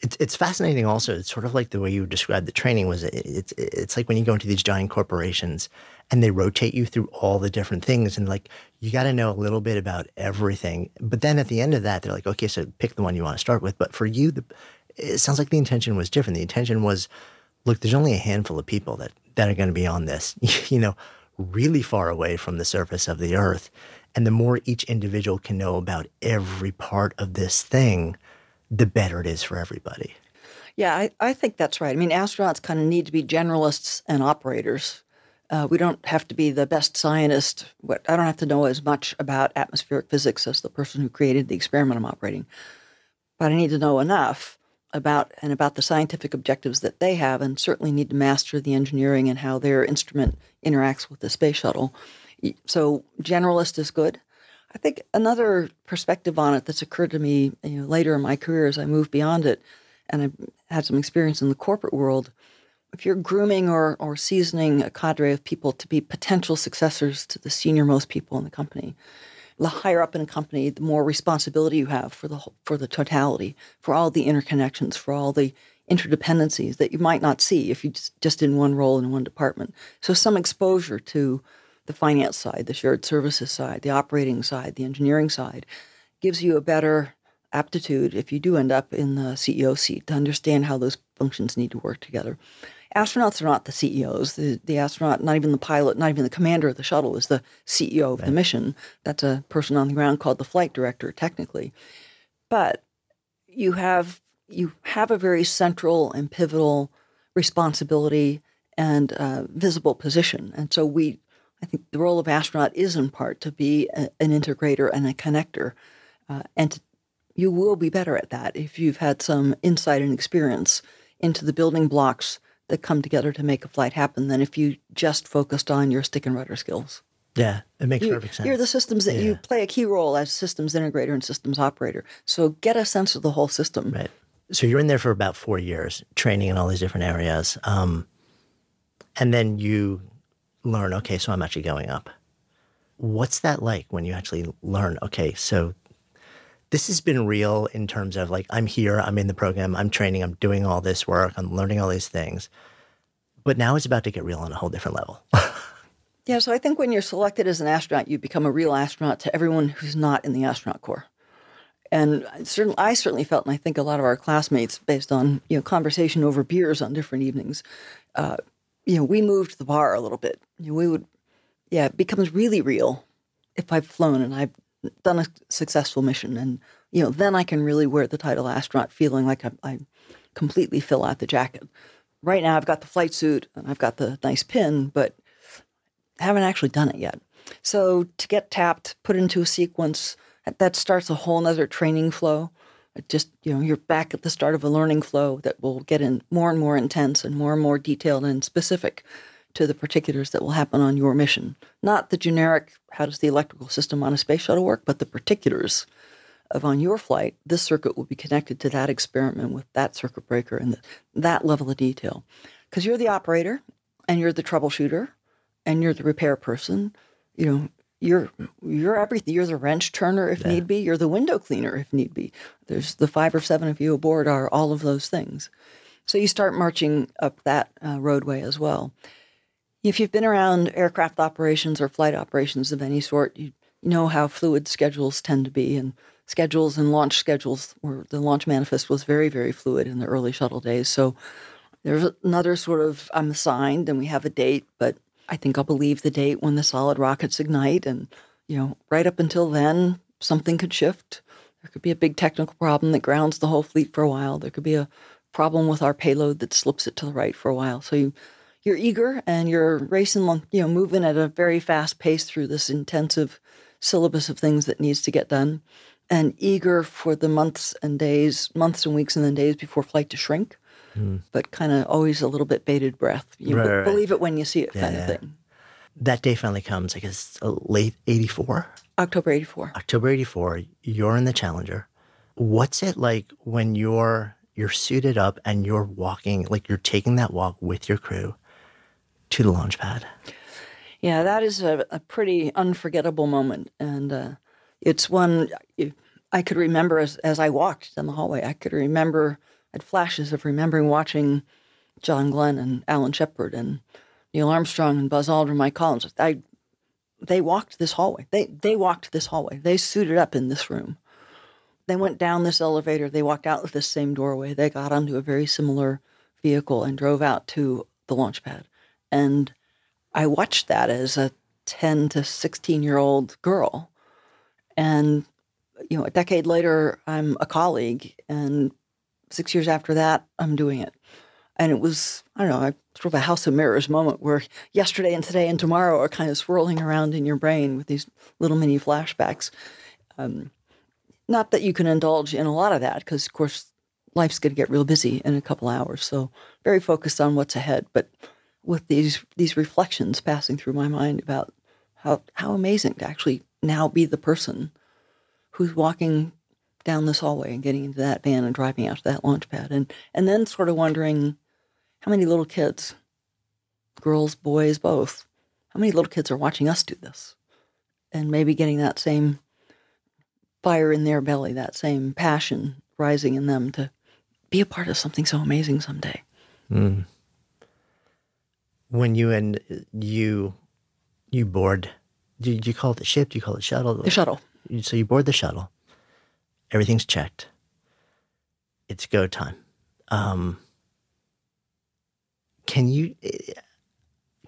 It's it's fascinating. Also, it's sort of like the way you described the training was. it- It's it's like when you go into these giant corporations and they rotate you through all the different things, and like you got to know a little bit about everything. But then at the end of that, they're like, okay, so pick the one you want to start with. But for you, the it sounds like the intention was different. The intention was, look, there's only a handful of people that that are going to be on this. [laughs] you know, really far away from the surface of the earth. And the more each individual can know about every part of this thing, the better it is for everybody. Yeah, I, I think that's right. I mean, astronauts kind of need to be generalists and operators. Uh, we don't have to be the best scientist. What I don't have to know as much about atmospheric physics as the person who created the experiment I'm operating, but I need to know enough about and about the scientific objectives that they have, and certainly need to master the engineering and how their instrument interacts with the space shuttle. So, generalist is good. I think another perspective on it that's occurred to me you know, later in my career as I moved beyond it, and I've had some experience in the corporate world. If you're grooming or, or seasoning a cadre of people to be potential successors to the senior most people in the company, the higher up in a company, the more responsibility you have for the for the totality, for all the interconnections, for all the interdependencies that you might not see if you just, just in one role in one department. So some exposure to the finance side, the shared services side, the operating side, the engineering side, gives you a better aptitude if you do end up in the CEO seat to understand how those functions need to work together. Astronauts are not the CEOs. The, the astronaut, not even the pilot, not even the commander of the shuttle, is the CEO of the mission. That's a person on the ground called the flight director, technically. But you have you have a very central and pivotal responsibility and uh, visible position, and so we. I think the role of astronaut is in part to be a, an integrator and a connector, uh, and to, you will be better at that if you've had some insight and experience into the building blocks that come together to make a flight happen than if you just focused on your stick and rudder skills. Yeah, it makes You, perfect sense. You're the systems that you play a key role as systems integrator and systems operator. So get a sense of the whole system. Right. So you're in there for about four years, training in all these different areas, um, and then you learn. Okay, so I'm actually going up. What's that like when you actually learn? Okay, so this has been real in terms of like I'm here, I'm in the program, I'm training, I'm doing all this work, I'm learning all these things, but now it's about to get real on a whole different level. [laughs] Yeah, so I think when you're selected as an astronaut, you become a real astronaut to everyone who's not in the astronaut corps. And I certainly, I certainly felt, and I think a lot of our classmates, based on you know conversation over beers on different evenings, uh, you know, we moved the bar a little bit. You know, we would, yeah, it becomes really real if I've flown and I've done a successful mission, and you know, then I can really wear the title astronaut, feeling like I, I completely fill out the jacket. Right now, I've got the flight suit and I've got the nice pin, but haven't actually done it yet. So to get tapped, put into a sequence, that starts a whole nother training flow. It just you know, you're back at the start of a learning flow that will get in more and more intense and more and more detailed and specific to the particulars that will happen on your mission. Not the generic, how does the electrical system on a space shuttle work, but the particulars of on your flight, this circuit will be connected to that experiment with that circuit breaker and the, that level of detail. Because you're the operator and you're the troubleshooter and you're the repair person. You know, you're you're everything. You're the wrench turner if yeah. need be. You're the window cleaner if need be. There's the five or seven of you aboard are all of those things. So you start marching up that uh, roadway as well. If you've been around aircraft operations or flight operations of any sort, you know how fluid schedules tend to be, and schedules and launch schedules were the launch manifest was very, very fluid in the early shuttle days. So there's another sort of I'm assigned and we have a date, but I think I'll believe the date when the solid rockets ignite. And, you know, right up until then, something could shift. There could be a big technical problem that grounds the whole fleet for a while. There could be a problem with our payload that slips it to the right for a while. So you you're eager and you're racing, you know, moving at a very fast pace through this intensive syllabus of things that needs to get done, and eager for the months and days, months and weeks and then days before flight to shrink, mm. but kind of always a little bit bated breath. You right, right. believe it when you see it, yeah, kind of thing. That day finally comes. I guess late '84. October '84. October '84. You're in the Challenger. What's it like when you're you're suited up and you're walking like you're taking that walk with your crew to the launch pad. Yeah, that is a, a pretty unforgettable moment. And uh, it's one I could remember as, as I walked down the hallway. I could remember, had flashes of remembering watching John Glenn and Alan Shepard and Neil Armstrong and Buzz Aldrin, Mike Collins. I, they walked this hallway. They, they walked this hallway. They suited up in this room. They went down this elevator. They walked out of this same doorway. They got onto a very similar vehicle and drove out to the launch pad. And I watched that as a 10 to 16 year old girl. And, you know, a decade later, I'm a colleague. And six years after that, I'm doing it. And it was, I don't know, sort of a house of mirrors moment where yesterday and today and tomorrow are kind of swirling around in your brain with these little mini flashbacks. Um, not that you can indulge in a lot of that, because of course life's going to get real busy in a couple hours. So very focused on what's ahead. But with these these reflections passing through my mind about how how amazing to actually now be the person who's walking down this hallway and getting into that van and driving out to that launch pad and and then sort of wondering how many little kids girls boys both how many little kids are watching us do this? And maybe getting that same fire in their belly that same passion rising in them to be a part of something so amazing someday. Mm when you and you you board do you, do you call it the ship? Do you call it shuttle? The shuttle. So you board the shuttle. Everything's checked. It's go time. Um, can you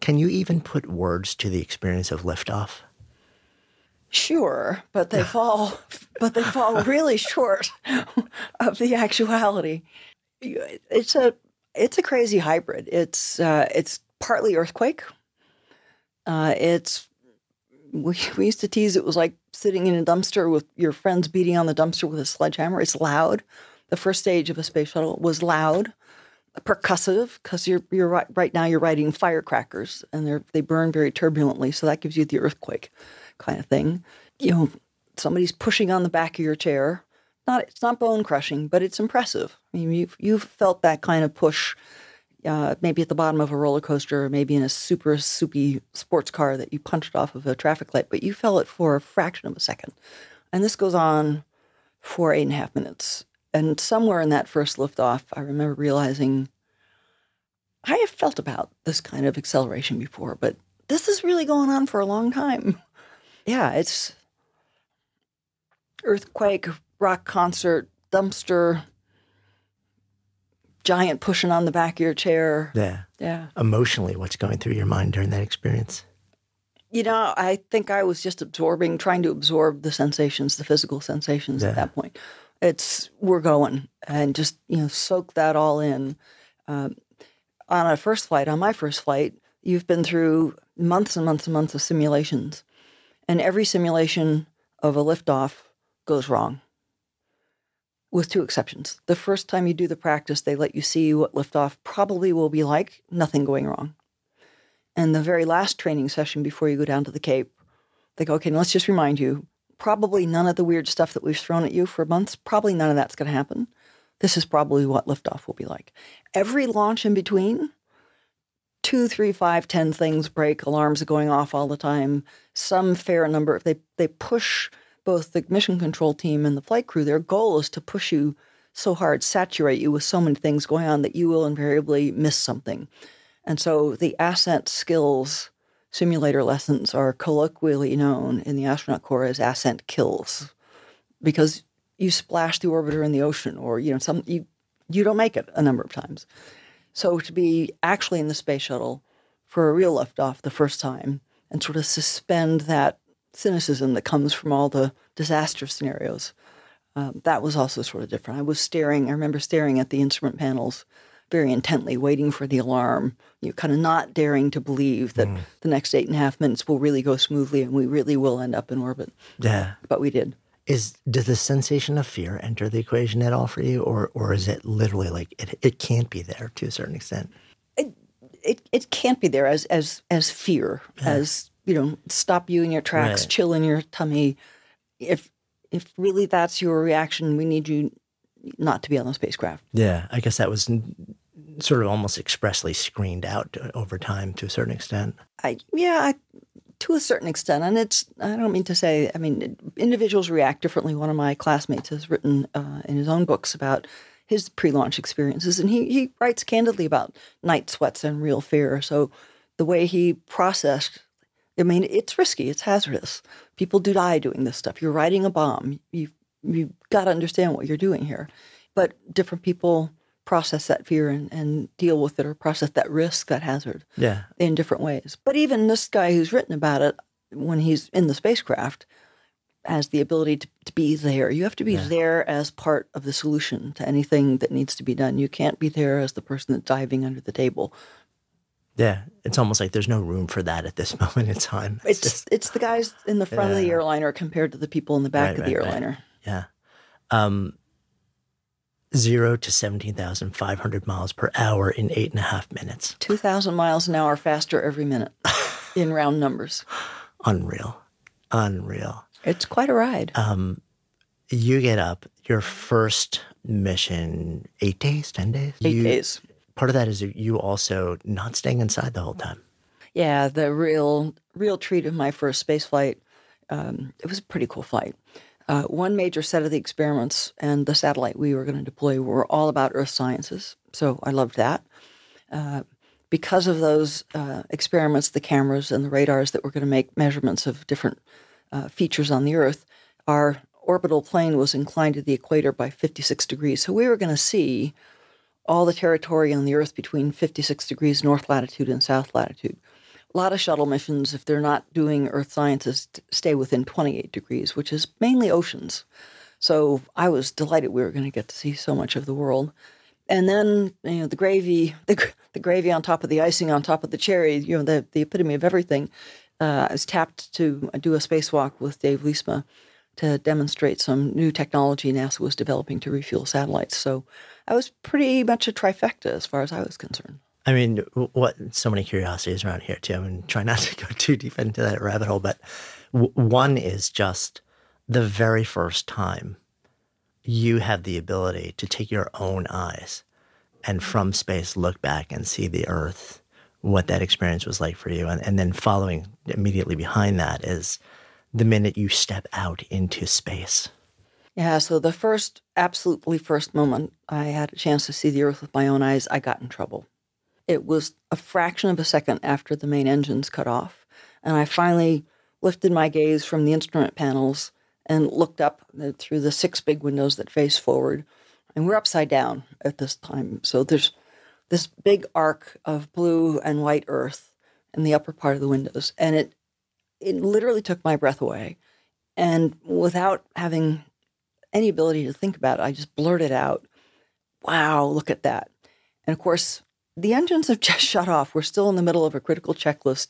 can you even put words to the experience of liftoff? Sure but they [laughs] fall but they fall really short of the actuality. It's a it's a crazy hybrid. It's uh, it's partly earthquake. Uh, it's we, [laughs] we used to tease it was like sitting in a dumpster with your friends beating on the dumpster with a sledgehammer. It's loud. The first stage of a space shuttle was loud, percussive, because you're you're right, right now you're riding firecrackers and they they burn very turbulently, so that gives you the earthquake kind of thing. You know, somebody's pushing on the back of your chair. Not it's not bone crushing, but it's impressive. I mean, you've you've felt that kind of push uh, maybe at the bottom of a roller coaster, or maybe in a super soupy sports car that you punched off of a traffic light, but you felt it for a fraction of a second. And this goes on for eight and a half minutes. And somewhere in that first liftoff, I remember realizing I have felt about this kind of acceleration before, but this is really going on for a long time. [laughs] Yeah, it's earthquake, rock concert, dumpster, giant pushing on the back of your chair. Yeah. Yeah. Emotionally, what's going through your mind during that experience? you know, I think I was just absorbing, trying to absorb the sensations, the physical sensations Yeah. at that point. It's we're going and just you know soak that all in. Um, on a first flight, on my first flight, you've been through months and months and months of simulations, and every simulation of a liftoff goes wrong. With two exceptions. The first time you do the practice, they let you see what liftoff probably will be like, nothing going wrong. And the very last training session before you go down to the Cape, they go, okay, let's just remind you probably none of the weird stuff that we've thrown at you for months, probably none of that's going to happen. This is probably what liftoff will be like. Every launch in between, two, three, five, ten things break, alarms are going off all the time. Some fair number, they, they push both the mission control team and the flight crew. Their goal is to push you so hard, saturate you with so many things going on that you will invariably miss something. And so the ascent skills simulator lessons are colloquially known in the astronaut corps as ascent kills because you splash the orbiter in the ocean or you know some you you don't make it a number of times. So to be actually in the space shuttle for a real liftoff the first time and sort of suspend that cynicism that comes from all the disaster scenarios, um, that was also sort of different. I was staring. I remember staring at the instrument panels very intently, waiting for the alarm. You know, kind of not daring to believe that the next eight and a half minutes will really go smoothly and we really will end up in orbit. Yeah. But we did. Is does the sensation of fear enter the equation at all for you, or or is it literally like it, it can't be there to a certain extent? It it can't be there as as as fear, as you know, stop you in your tracks, Right. chill in your tummy. If if really that's your reaction, we need you not to be on the spacecraft. Yeah, I guess that was sort of almost expressly screened out over time to a certain extent. I yeah, I, to a certain extent, and it's I don't mean to say I mean individuals react differently. One of my classmates has written uh, in his own books about his pre-launch experiences, and he he writes candidly about night sweats and real fear. So the way he processed, I mean, it's risky, it's hazardous. People do die doing this stuff. You're riding a bomb. You you got to understand what you're doing here, but different people process that fear and, and deal with it or process that risk, that hazard Yeah, in different ways. But even this guy who's written about it, when he's in the spacecraft, has the ability to, to be there. You have to be there as part of the solution to anything that needs to be done. You can't be there as the person that's diving under the table. Yeah. It's almost like there's no room for that at this [laughs] moment in time. It's it's, the guys in the front of the airliner compared to the people in the back Right, of the right, right. airliner. Yeah. Um, zero to 17,500 miles per hour in eight and a half minutes. Two thousand miles an hour faster every minute, [laughs] in round numbers. Unreal. Unreal. It's quite a ride. Um, you get up your first mission, eight days, 10 days? Eight You- days. Part of that is you also not staying inside the whole time. Yeah, the real real treat of my first space flight. Um, it was a pretty cool flight. Uh, one major set of the experiments and the satellite we were going to deploy were all about Earth sciences, so I loved that. Uh, because of those uh, experiments, the cameras and the radars that were going to make measurements of different uh, features on the Earth, our orbital plane was inclined to the equator by 56 degrees. So we were going to see all the territory on the Earth between 56 degrees north latitude and south latitude. A lot of shuttle missions, if they're not doing Earth sciences, stay within 28 degrees, which is mainly oceans. So I was delighted we were going to get to see so much of the world. And then, you know, the gravy, [laughs] the, the gravy on top of the icing on top of the cherry, you know, the, the epitome of everything. Uh, I was tapped to do a spacewalk with Dave Leestma to demonstrate some new technology NASA was developing to refuel satellites. So I was pretty much a trifecta as far as I was concerned. I mean, what so many curiosities around here too, and try not [laughs] to go too deep into that rabbit hole. But w- one is just the very first time you have the ability to take your own eyes and from space look back and see the Earth, what that experience was like for you, and, and then following immediately behind that is the minute you step out into space. Yeah, so the first, absolutely first moment I had a chance to see the Earth with my own eyes, I got in trouble. It was a fraction of a second after the main engines cut off, and I finally lifted my gaze from the instrument panels and looked up through the six big windows that face forward. And we're upside down at this time. So there's this big arc of blue and white earth in the upper part of the windows. And it it literally took my breath away. And without having any ability to think about it, I just blurted out, Wow, look at that. And of course, the engines have [laughs] just shut off. We're still in the middle of a critical checklist.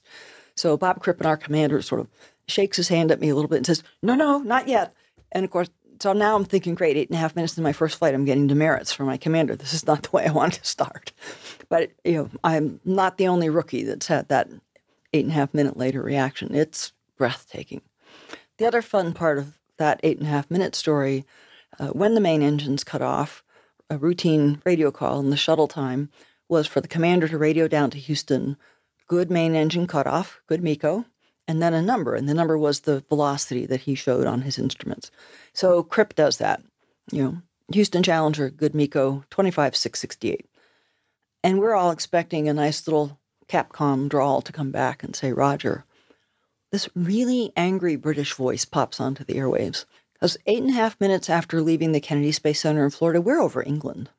So Bob Crippen, our commander, sort of shakes his hand at me a little bit and says, No, no, not yet. And of course, so now I'm thinking, great, eight and a half minutes in my first flight, I'm getting demerits from my commander. This is not [laughs] the way I wanted to start. But you know, I'm not the only rookie that's had that eight and a half minute later reaction. It's breathtaking. The other fun part of that eight and a half minute story, uh, when the main engines cut off, a routine radio call in the shuttle time was for the commander to radio down to Houston, good main engine cutoff, good MECO, and then a number. And the number was the velocity that he showed on his instruments. So CRIP does that. You know, Houston Challenger, good MECO, 25668. And we're all expecting a nice little Capcom drawl to come back and say, Roger. This really angry British voice pops onto the airwaves. Because eight and a half minutes after leaving the Kennedy Space Center in Florida, we're over England.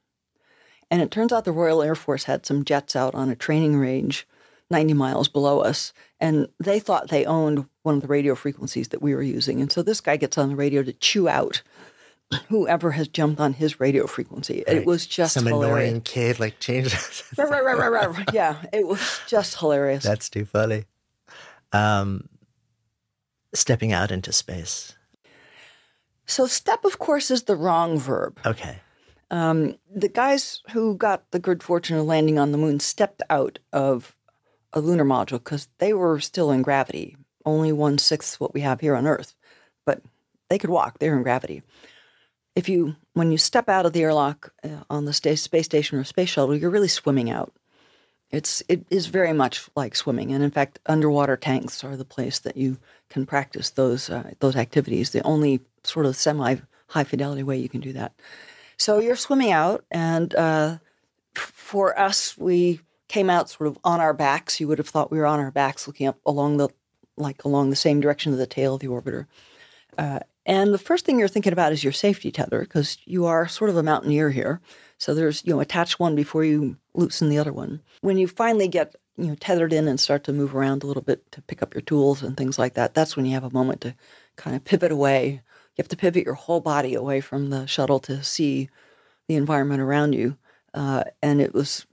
And it turns out the Royal Air Force had some jets out on a training range 90 miles below us. And they thought they owned one of the radio frequencies that we were using. And so this guy gets on the radio to chew out whoever has jumped on his radio frequency. Right. It was just some hilarious. annoying kid like changes. [laughs] right, right, right, right, right. Yeah, it was just hilarious. That's too funny. Um, stepping out into space. So, step, of course, is the wrong verb. Okay. Um, the guys who got the good fortune of landing on the moon stepped out of a lunar module because they were still in gravity, only one sixth what we have here on Earth, but they could walk. They're in gravity. If you, when you step out of the airlock uh, on the space station or space shuttle, you're really swimming out. It's it is very much like swimming, and in fact, underwater tanks are the place that you can practice those uh, those activities. The only sort of semi high fidelity way you can do that. So you're swimming out, and uh, for us, we came out sort of on our backs. You would have thought we were on our backs, looking up along the like along the same direction of the tail of the orbiter. Uh, and the first thing you're thinking about is your safety tether because you are sort of a mountaineer here. So there's you know attach one before you loosen the other one. When you finally get you know tethered in and start to move around a little bit to pick up your tools and things like that, that's when you have a moment to kind of pivot away you have to pivot your whole body away from the shuttle to see the environment around you. Uh, and it was,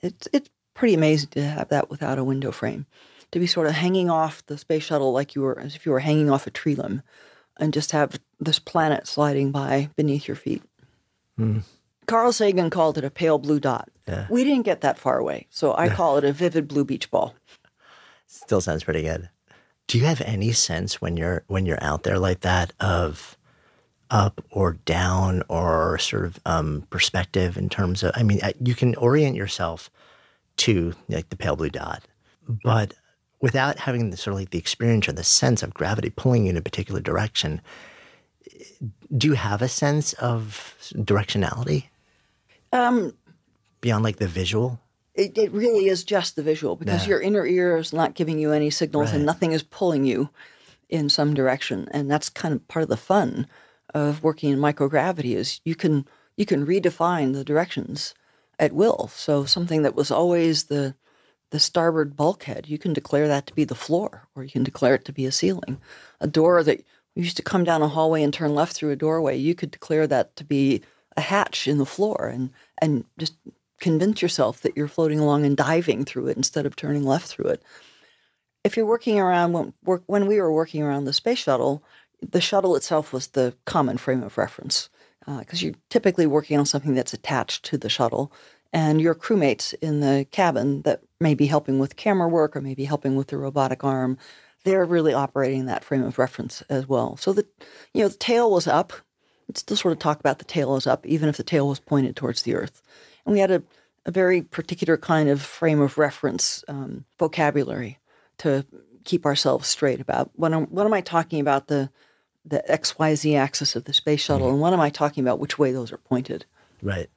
it's it's pretty amazing to have that without a window frame, to be sort of hanging off the space shuttle like you were as if you were hanging off a tree limb, and just have this planet sliding by beneath your feet. Mm. Carl Sagan called it a pale blue dot. Yeah. We didn't get that far away, so I call it a vivid blue beach ball. Still sounds pretty good. Do you have any sense when you're when you're out there like that of up or down or sort of um, perspective in terms of? I mean, uh, you can orient yourself to like the pale blue dot, but without having the sort of like the experience or the sense of gravity pulling you in a particular direction, do you have a sense of directionality? Um, beyond like the visual it, it really is just the visual because yeah. your inner ear is not giving you any signals right. and nothing is pulling you in some direction. And that's kind of part of the fun of working in microgravity is you can you can redefine the directions at will. So something that was always the the starboard bulkhead, you can declare that to be the floor, or you can declare it to be a ceiling. A door that used to come down a hallway and turn left through a doorway, you could declare that to be a hatch in the floor and and just convince yourself that you're floating along and diving through it instead of turning left through it. If you're working around when, work, when we were working around the space shuttle, the shuttle itself was the common frame of reference because uh, you're typically working on something that's attached to the shuttle, and your crewmates in the cabin that may be helping with camera work or maybe helping with the robotic arm, they're really operating that frame of reference as well. So the you know the tail was up. Let's still sort of talk about the tail is up, even if the tail was pointed towards the Earth. And we had a, a very particular kind of frame of reference um, vocabulary to keep ourselves straight about what am, what am I talking about the the XYZ axis of the space shuttle, mm-hmm. and what am I talking about which way those are pointed? Right.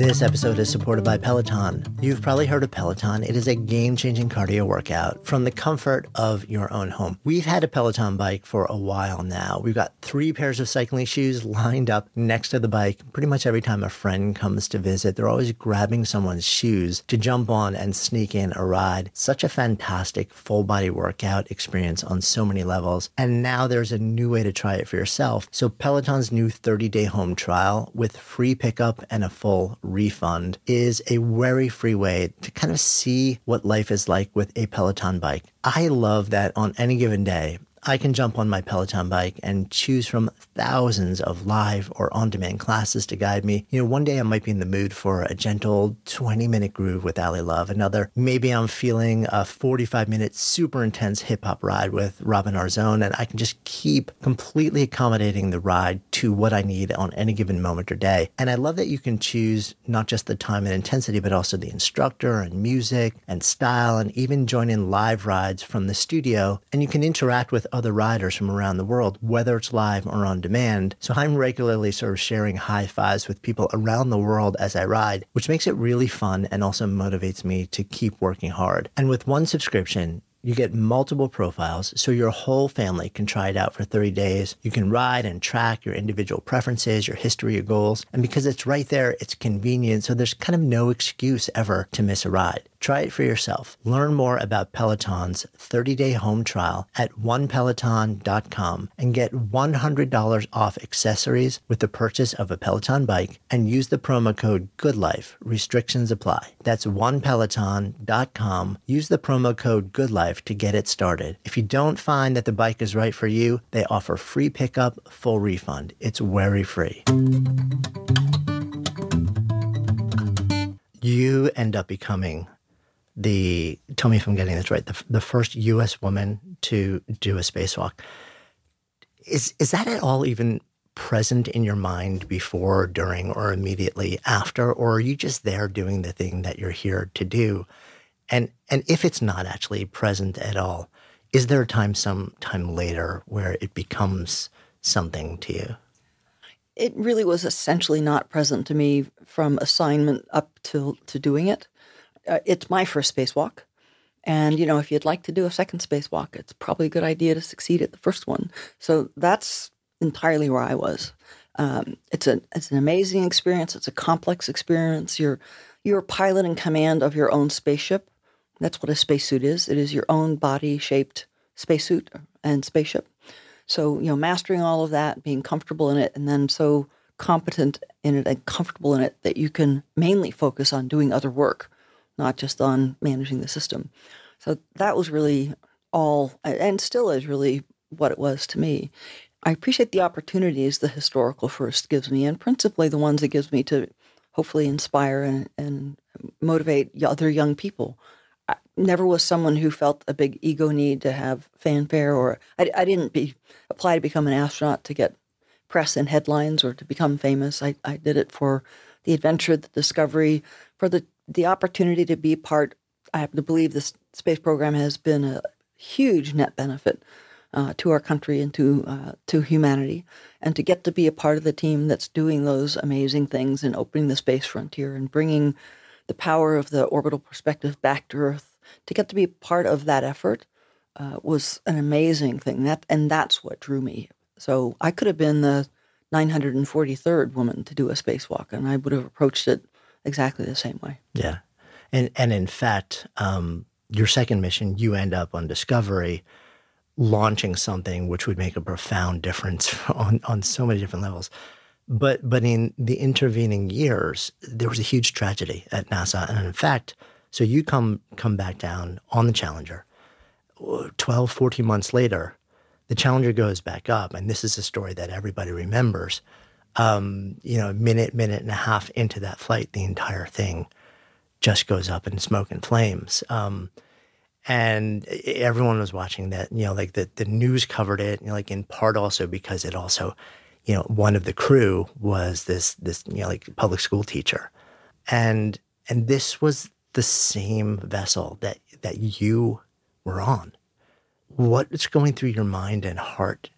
This episode is supported by Peloton. You've probably heard of Peloton. It is a game changing cardio workout from the comfort of your own home. We've had a Peloton bike for a while now. We've got three pairs of cycling shoes lined up next to the bike. Pretty much every time a friend comes to visit, they're always grabbing someone's shoes to jump on and sneak in a ride. Such a fantastic full body workout experience on so many levels. And now there's a new way to try it for yourself. So, Peloton's new 30 day home trial with free pickup and a full refund is a very free way to kind of see what life is like with a Peloton bike. I love that on any given day, I can jump on my Peloton bike and choose from thousands of live or on demand classes to guide me. You know, one day I might be in the mood for a gentle 20 minute groove with Ally Love. Another, maybe I'm feeling a 45 minute super intense hip hop ride with Robin Arzón, and I can just keep completely accommodating the ride to what I need on any given moment or day. And I love that you can choose not just the time and intensity, but also the instructor and music and style, and even join in live rides from the studio. And you can interact with other riders from around the world, whether it's live or on demand. So I'm regularly sort of sharing high fives with people around the world as I ride, which makes it really fun and also motivates me to keep working hard. And with one subscription, you get multiple profiles so your whole family can try it out for 30 days. You can ride and track your individual preferences, your history, your goals. And because it's right there, it's convenient. So there's kind of no excuse ever to miss a ride. Try it for yourself. Learn more about Peloton's 30 day home trial at onepeloton.com and get $100 off accessories with the purchase of a Peloton bike and use the promo code GOODLIFE. Restrictions apply. That's onepeloton.com. Use the promo code GOODLIFE to get it started. If you don't find that the bike is right for you, they offer free pickup, full refund. It's very free. You end up becoming the tell me if I'm getting this right the, the first U.S. woman to do a spacewalk. Is is that at all even present in your mind before, during, or immediately after, or are you just there doing the thing that you're here to do? And and if it's not actually present at all, is there a time some time later where it becomes something to you? It really was essentially not present to me from assignment up to to doing it uh, it's my first spacewalk. And, you know, if you'd like to do a second spacewalk, it's probably a good idea to succeed at the first one. So that's entirely where I was. Um, it's, a, it's an amazing experience. It's a complex experience. You're, you're a pilot in command of your own spaceship. That's what a spacesuit is. It is your own body shaped spacesuit and spaceship. So, you know, mastering all of that, being comfortable in it, and then so competent in it and comfortable in it that you can mainly focus on doing other work not just on managing the system. So that was really all, and still is really what it was to me. I appreciate the opportunities the historical first gives me, and principally the ones it gives me to hopefully inspire and, and motivate other young people. I never was someone who felt a big ego need to have fanfare, or I, I didn't be, apply to become an astronaut to get press and headlines or to become famous. I, I did it for the adventure, the discovery, for the the opportunity to be part, I happen to believe this space program has been a huge net benefit uh, to our country and to uh, to humanity, and to get to be a part of the team that's doing those amazing things and opening the space frontier and bringing the power of the orbital perspective back to Earth. To get to be part of that effort uh, was an amazing thing. That and that's what drew me. So I could have been the 943rd woman to do a spacewalk, and I would have approached it exactly the same way. Yeah. And, and in fact, um, your second mission, you end up on Discovery launching something which would make a profound difference [laughs] on, on so many different levels. But, but in the intervening years, there was a huge tragedy at NASA. And in fact, so you come, come back down on the Challenger. 12, 14 months later, the Challenger goes back up. And this is a story that everybody remembers um, you know, a minute, minute and a half into that flight, the entire thing just goes up in smoke and flames. Um, and everyone was watching that, you know, like the, the news covered it, you know, like in part also because it also, you know, one of the crew was this, this, you know, like public school teacher. And, and this was the same vessel that, that you were on. What's going through your mind and heart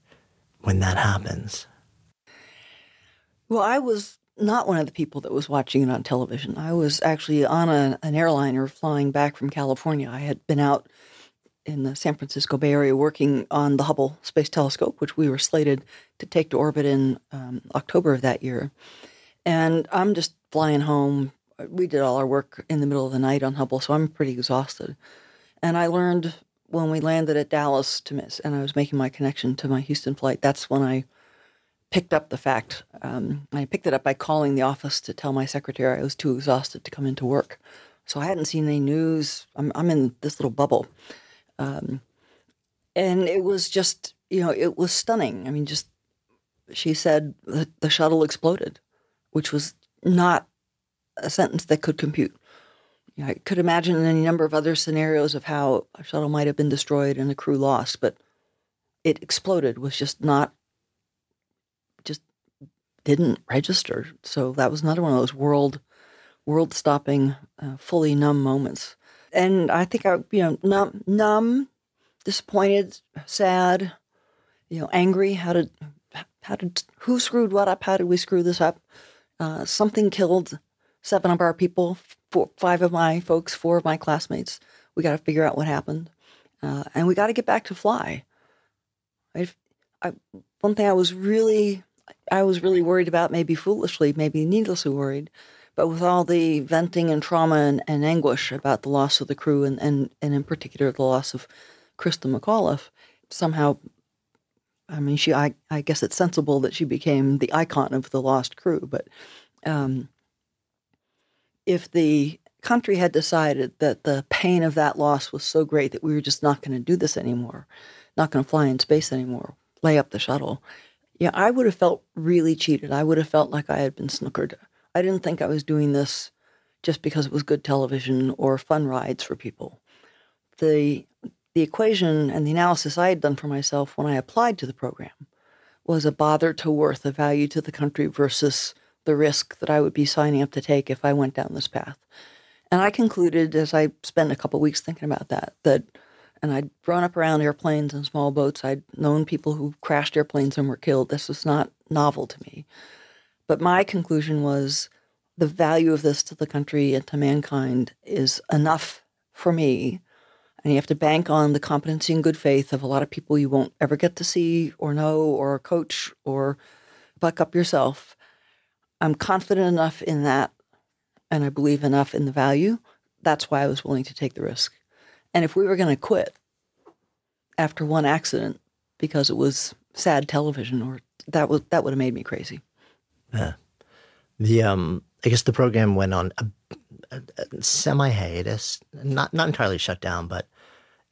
when that happens? Well, I was not one of the people that was watching it on television. I was actually on a, an airliner flying back from California. I had been out in the San Francisco Bay Area working on the Hubble Space Telescope, which we were slated to take to orbit in um, October of that year. And I'm just flying home. We did all our work in the middle of the night on Hubble, so I'm pretty exhausted. And I learned when we landed at Dallas to miss, and I was making my connection to my Houston flight. That's when I picked up the fact. Um, I picked it up by calling the office to tell my secretary I was too exhausted to come into work. So I hadn't seen any news. I'm, I'm in this little bubble. Um, and it was just, you know, it was stunning. I mean, just, she said the, the shuttle exploded, which was not a sentence that could compute. You know, I could imagine any number of other scenarios of how a shuttle might have been destroyed and a crew lost, but it exploded was just not didn't register. So that was another one of those world world stopping, uh, fully numb moments. And I think I, you know, numb, numb, disappointed, sad, you know, angry. How did, how did, who screwed what up? How did we screw this up? Uh, something killed seven of our people, four, five of my folks, four of my classmates. We got to figure out what happened. Uh, and we got to get back to fly. I, I, one thing I was really I was really worried about, maybe foolishly, maybe needlessly worried, but with all the venting and trauma and, and anguish about the loss of the crew and, and, and in particular the loss of Christa McAuliffe, somehow, I mean, she, I, I guess it's sensible that she became the icon of the lost crew, but um, if the country had decided that the pain of that loss was so great that we were just not going to do this anymore, not going to fly in space anymore, lay up the shuttle, yeah, I would have felt really cheated. I would have felt like I had been snookered. I didn't think I was doing this just because it was good television or fun rides for people. The the equation and the analysis I had done for myself when I applied to the program was a bother to worth, a value to the country versus the risk that I would be signing up to take if I went down this path. And I concluded as I spent a couple weeks thinking about that that and I'd grown up around airplanes and small boats. I'd known people who crashed airplanes and were killed. This was not novel to me. But my conclusion was the value of this to the country and to mankind is enough for me. And you have to bank on the competency and good faith of a lot of people you won't ever get to see or know or coach or buck up yourself. I'm confident enough in that and I believe enough in the value. That's why I was willing to take the risk. And if we were going to quit after one accident because it was sad television, or that would that would have made me crazy. Yeah. The um, I guess the program went on a, a, a semi hiatus, not not entirely shut down, but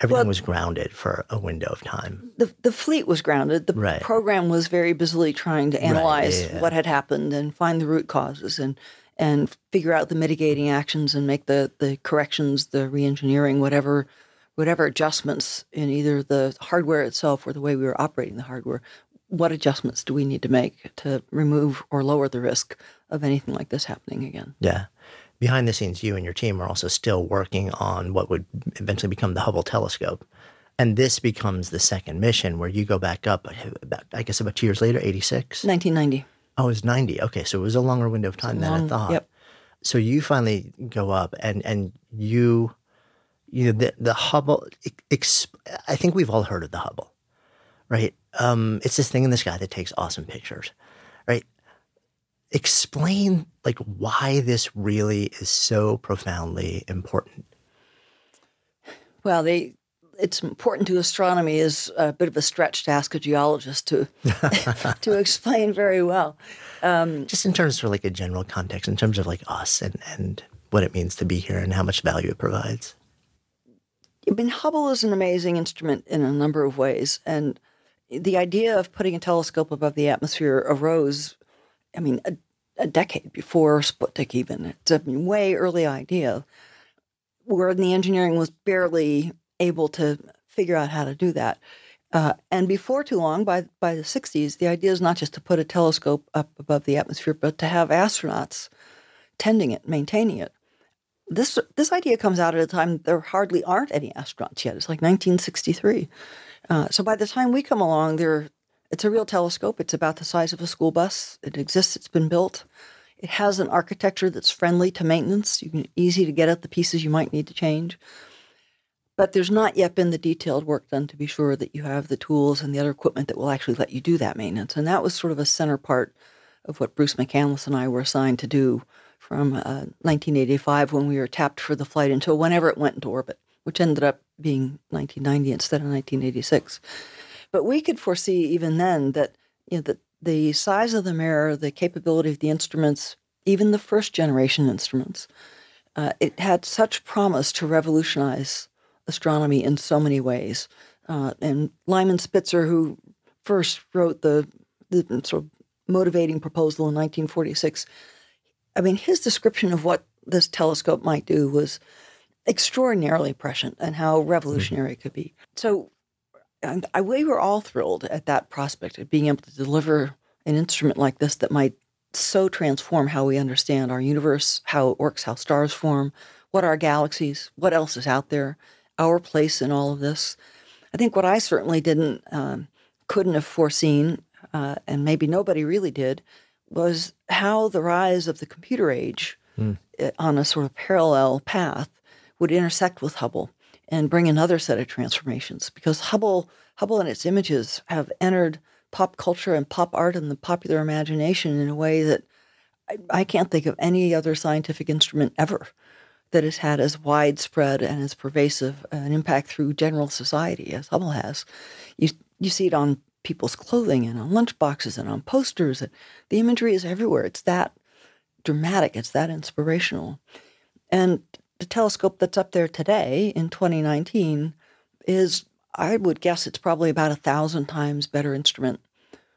everything well, was grounded for a window of time. The the fleet was grounded. The right. program was very busily trying to analyze right. yeah, yeah. what had happened and find the root causes and and figure out the mitigating actions and make the the corrections, the reengineering, whatever whatever adjustments in either the hardware itself or the way we were operating the hardware. What adjustments do we need to make to remove or lower the risk of anything like this happening again? Yeah. Behind the scenes, you and your team are also still working on what would eventually become the Hubble telescope. And this becomes the second mission where you go back up, about, I guess, about two years later, 86? 1990. Oh, it was 90. Okay, so it was a longer window of time than I thought. Yep. So you finally go up and and you you know the the Hubble I think we've all heard of the Hubble. Right? Um, it's this thing in the sky that takes awesome pictures. Right? Explain like why this really is so profoundly important. Well, they it's important to astronomy is a bit of a stretch to ask a geologist to to explain very well. Um, Just in terms of like a general context, in terms of like us and and what it means to be here and how much value it provides. I mean, Hubble is an amazing instrument in a number of ways, and the idea of putting a telescope above the atmosphere arose. I mean, a, a decade before Sputnik, even it's a way early idea, where the engineering was barely able to figure out how to do that. Uh, and before too long, by by the 60s, the idea is not just to put a telescope up above the atmosphere, but to have astronauts tending it, maintaining it. This this idea comes out at a time there hardly aren't any astronauts yet. It's like 1963. Uh, so by the time we come along, there it's a real telescope. It's about the size of a school bus. It exists. It's been built. It has an architecture that's friendly to maintenance. You can easy to get at the pieces you might need to change. But there's not yet been the detailed work done to be sure that you have the tools and the other equipment that will actually let you do that maintenance. And that was sort of a center part of what Bruce McCandless and I were assigned to do from uh, 1985 when we were tapped for the flight until whenever it went into orbit, which ended up being 1990 instead of 1986. But we could foresee even then that you know, that the size of the mirror, the capability of the instruments, even the first generation instruments, uh, it had such promise to revolutionize astronomy in so many ways. Uh, and Lyman Spitzer, who first wrote the, the sort of motivating proposal in 1946, I mean, his description of what this telescope might do was extraordinarily prescient and how revolutionary it could be. So and I, we were all thrilled at that prospect of being able to deliver an instrument like this that might so transform how we understand our universe, how it works, how stars form, what are galaxies, what else is out there, our place in all of this. I think what I certainly didn't, um, couldn't have foreseen, uh, and maybe nobody really did, was how the rise of the computer age mm. on a sort of parallel path would intersect with Hubble and bring another set of transformations because Hubble Hubble and its images have entered pop culture and pop art and the popular imagination in a way that I, I can't think of any other scientific instrument ever that has had as widespread and as pervasive an impact through general society as Hubble has. You you see it on people's clothing and on lunchboxes and on posters. And The imagery is everywhere. It's that dramatic. It's that inspirational. And the telescope that's up there today in 2019 is, I would guess, it's probably about a thousand times better instrument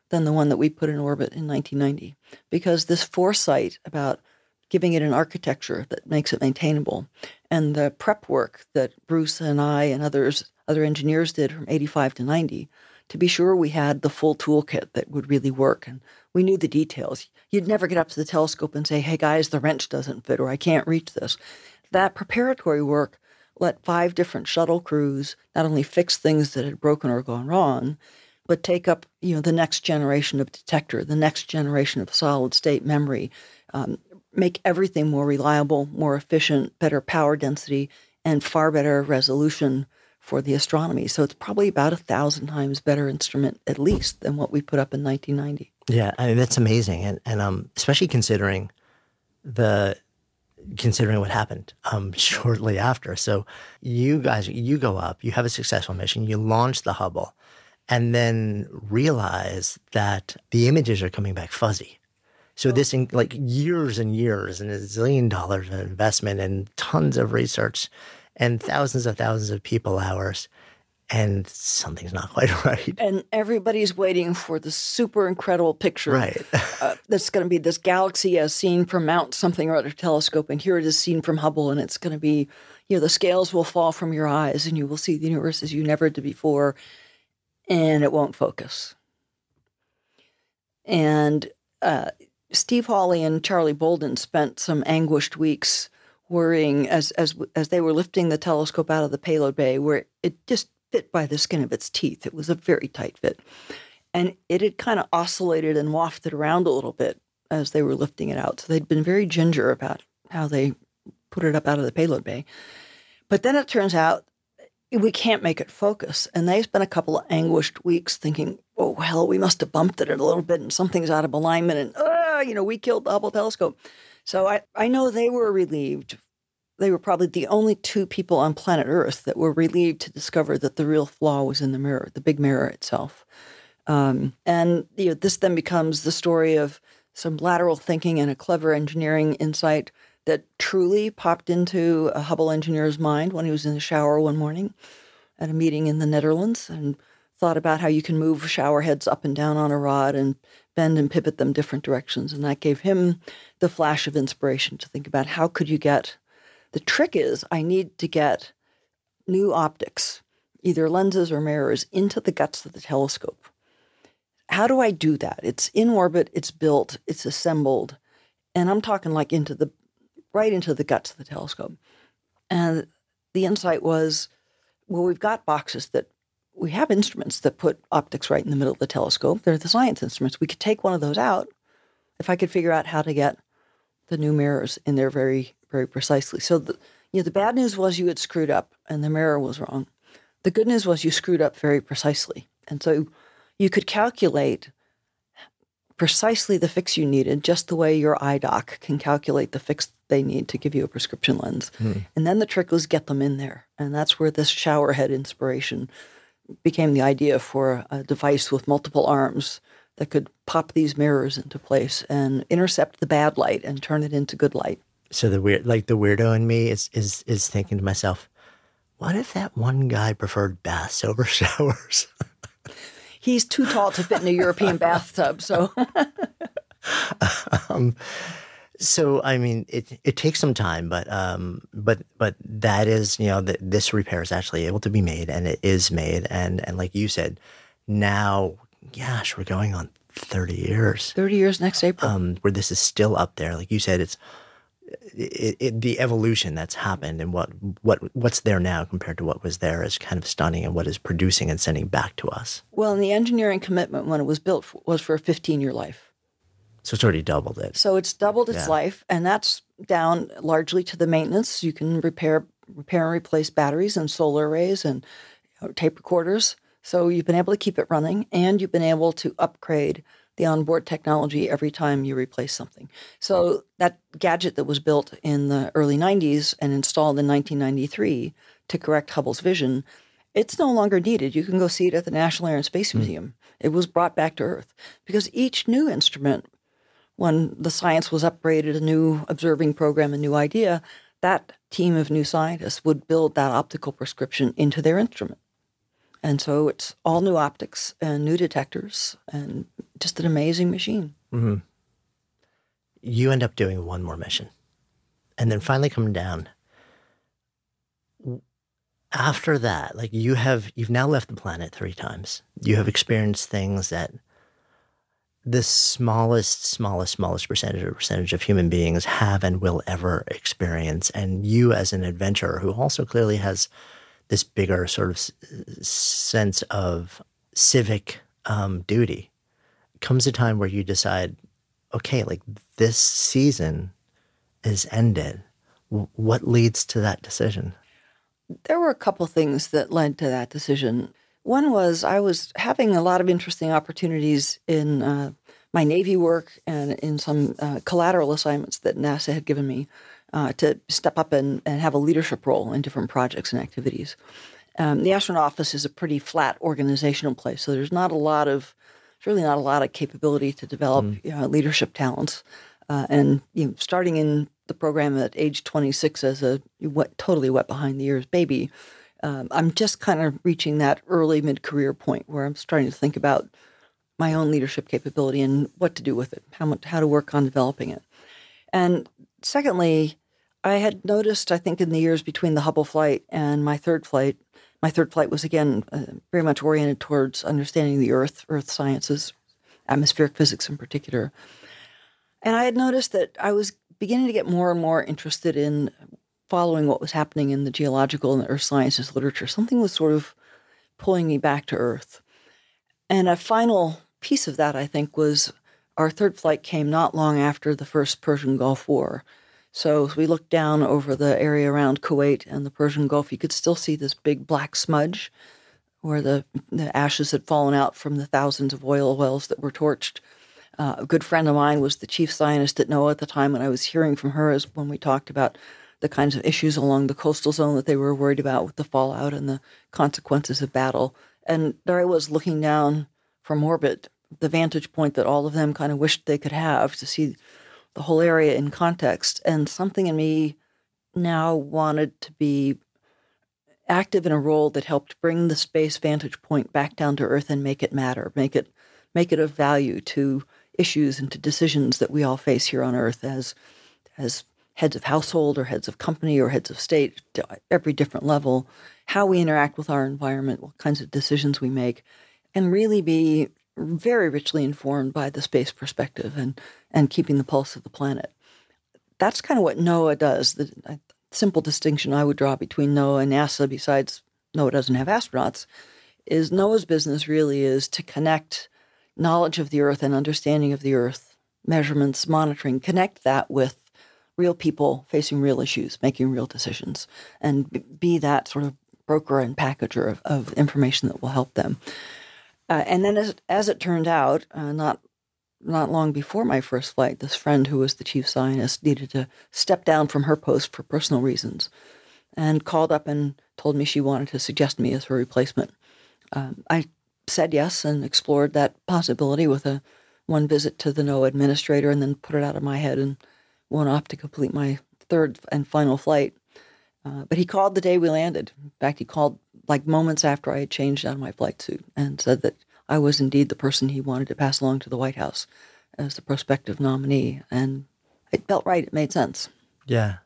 than the one that we put in orbit in 1990, because this foresight about giving it an architecture that makes it maintainable, and the prep work that Bruce and I and others, other engineers did from 85 to 90, to be sure we had the full toolkit that would really work and we knew the details. You'd never get up to the telescope and say, "Hey guys, the wrench doesn't fit," or "I can't reach this." that preparatory work let five different shuttle crews not only fix things that had broken or gone wrong, but take up you know the next generation of detector, the next generation of solid state memory, um, make everything more reliable, more efficient, better power density, and far better resolution for the astronomy. So it's probably about a thousand times better instrument at least than what we put up in 1990. Yeah, I mean that's amazing, and and um, especially considering the considering what happened um, [laughs] shortly after. So you guys, you go up, you have a successful mission, you launch the Hubble, and then realize that the images are coming back fuzzy. So this, in, like years and years and a zillion dollars of investment and tons of research and thousands of thousands of people hours and something's not [laughs] quite right. And everybody's waiting for the super incredible picture. Right. [laughs] uh, that's going to be this galaxy as seen from Mount something or other telescope, and here it is seen from Hubble, and it's going to be, you know, the scales will fall from your eyes, and you will see the universe as you never did before, and it won't focus. And uh, Steve Hawley and Charlie Bolden spent some anguished weeks worrying as as as they were lifting the telescope out of the payload bay, where it just fit by the skin of its teeth. It was a very tight fit. And it had kind of oscillated and wafted around a little bit as they were lifting it out. So they'd been very ginger about how they put it up out of the payload bay. But then it turns out we can't make it focus. And they spent a couple of anguished weeks thinking, oh, well, we must have bumped it a little bit and something's out of alignment. And, you know, we killed the Hubble telescope. So I, I know they were relieved they were probably the only two people on planet Earth that were relieved to discover that the real flaw was in the mirror, the big mirror itself. Um, and you know, this then becomes the story of some lateral thinking and a clever engineering insight that truly popped into a Hubble engineer's mind when he was in the shower one morning at a meeting in the Netherlands and thought about how you can move shower heads up and down on a rod and bend and pivot them different directions. And that gave him the flash of inspiration to think about how could you get the trick is I need to get new optics, either lenses or mirrors, into the guts of the telescope. How do I do that? It's in orbit, it's built, it's assembled, and I'm talking like into the right into the guts of the telescope. And the insight was, well, we've got boxes that we have instruments that put optics right in the middle of the telescope. They're the science instruments. We could take one of those out if I could figure out how to get the new mirrors in there very, very precisely. So the, you know, the bad news was you had screwed up and the mirror was wrong. The good news was you screwed up very precisely. And so you could calculate precisely the fix you needed, just the way your eye doc can calculate the fix they need to give you a prescription lens. Hmm. And then the trick was get them in there. And that's where this showerhead inspiration became the idea for a device with multiple arms that could pop these mirrors into place and intercept the bad light and turn it into good light. So the weird, like the weirdo in me is is is thinking to myself, what if that one guy preferred baths over [laughs] showers? He's too tall to fit in a European bathtub, so. [laughs] um, so I mean, it it takes some time, but um, but but that is you know that this repair is actually able to be made, and it is made, and and like you said, now, gosh, we're going on thirty years. Thirty years next April, um, where this is still up there. Like you said, it's it, it, the evolution that's happened and what what what's there now compared to what was there is kind of stunning and what is producing and sending back to us. Well, and the engineering commitment when it was built was for a 15 year life. So it's already doubled it. So it's doubled its yeah. life, and that's down largely to the maintenance. You can repair repair and replace batteries and solar arrays and you know, tape recorders. So you've been able to keep it running, and you've been able to upgrade the onboard technology every time you replace something. So that gadget that was built in the early 90s and installed in 1993 to correct Hubble's vision, it's no longer needed. You can go see it at the National Air and Space mm. Museum. It was brought back to Earth because each new instrument, when the science was upgraded, a new observing program, a new idea, that team of new scientists would build that optical prescription into their instrument. And so it's all new optics and new detectors and just an amazing machine. Mm-hmm. You end up doing one more mission and then finally come down. After that, like you have, you've now left the planet three times. You have experienced things that the smallest, smallest, smallest percentage or percentage of human beings have and will ever experience. And you, as an adventurer who also clearly has this bigger sort of sense of civic um, duty. Comes a time where you decide, okay, like this season is ended. what leads to that decision? There were a couple things that led to that decision. One was I was having a lot of interesting opportunities in uh, my Navy work and in some uh, collateral assignments that NASA had given me uh, to step up and, and have a leadership role in different projects and activities. Um, the astronaut office is a pretty flat organizational place, so there's not a lot of, there's really not a lot of capability to develop mm. you know, leadership talents. Uh, and you know, starting in the program at age 26 as a wet, totally wet behind the ears baby, um, I'm just kind of reaching that early mid career point where I'm starting to think about my own leadership capability and what to do with it, how how to work on developing it. And secondly, I had noticed, I think, in the years between the Hubble flight and my third flight, my third flight was again uh, very much oriented towards understanding the Earth, Earth sciences, atmospheric physics in particular. And I had noticed that I was beginning to get more and more interested in following what was happening in the geological and the earth sciences literature. Something was sort of pulling me back to Earth. And a final piece of that, I think, was our third flight came not long after the first Persian Gulf War. So as we looked down over the area around Kuwait and the Persian Gulf, you could still see this big black smudge where the, the ashes had fallen out from the thousands of oil wells that were torched. Uh, a good friend of mine was the chief scientist at NOAA at the time, and I was hearing from her as when we talked about the kinds of issues along the coastal zone that they were worried about with the fallout and the consequences of battle. And there I was looking down from orbit, the vantage point that all of them kind of wished they could have to see the whole area in context. And something in me now wanted to be active in a role that helped bring the space vantage point back down to earth and make it matter, make it make it of value to issues and to decisions that we all face here on earth as as heads of household or heads of company or heads of state every different level how we interact with our environment what kinds of decisions we make and really be very richly informed by the space perspective and, and keeping the pulse of the planet. That's kind of what NOAA does. The simple distinction I would draw between NOAA and NASA, besides NOAA doesn't have astronauts, is NOAA's business really is to connect knowledge of the Earth and understanding of the Earth, measurements, monitoring, connect that with real people facing real issues, making real decisions, and be that sort of broker and packager of, of information that will help them. Uh, and then, as, as it turned out, uh, not not long before my first flight, this friend who was the chief scientist needed to step down from her post for personal reasons, and called up and told me she wanted to suggest me as her replacement. Um, I said yes and explored that possibility with a one visit to the NOAA administrator, and then put it out of my head and went off to complete my third and final flight. Uh, but he called the day we landed. In fact, he called like moments after I had changed out of my flight suit and said that I was indeed the person he wanted to pass along to the White House as the prospective nominee. And it felt right. It made sense. Yeah.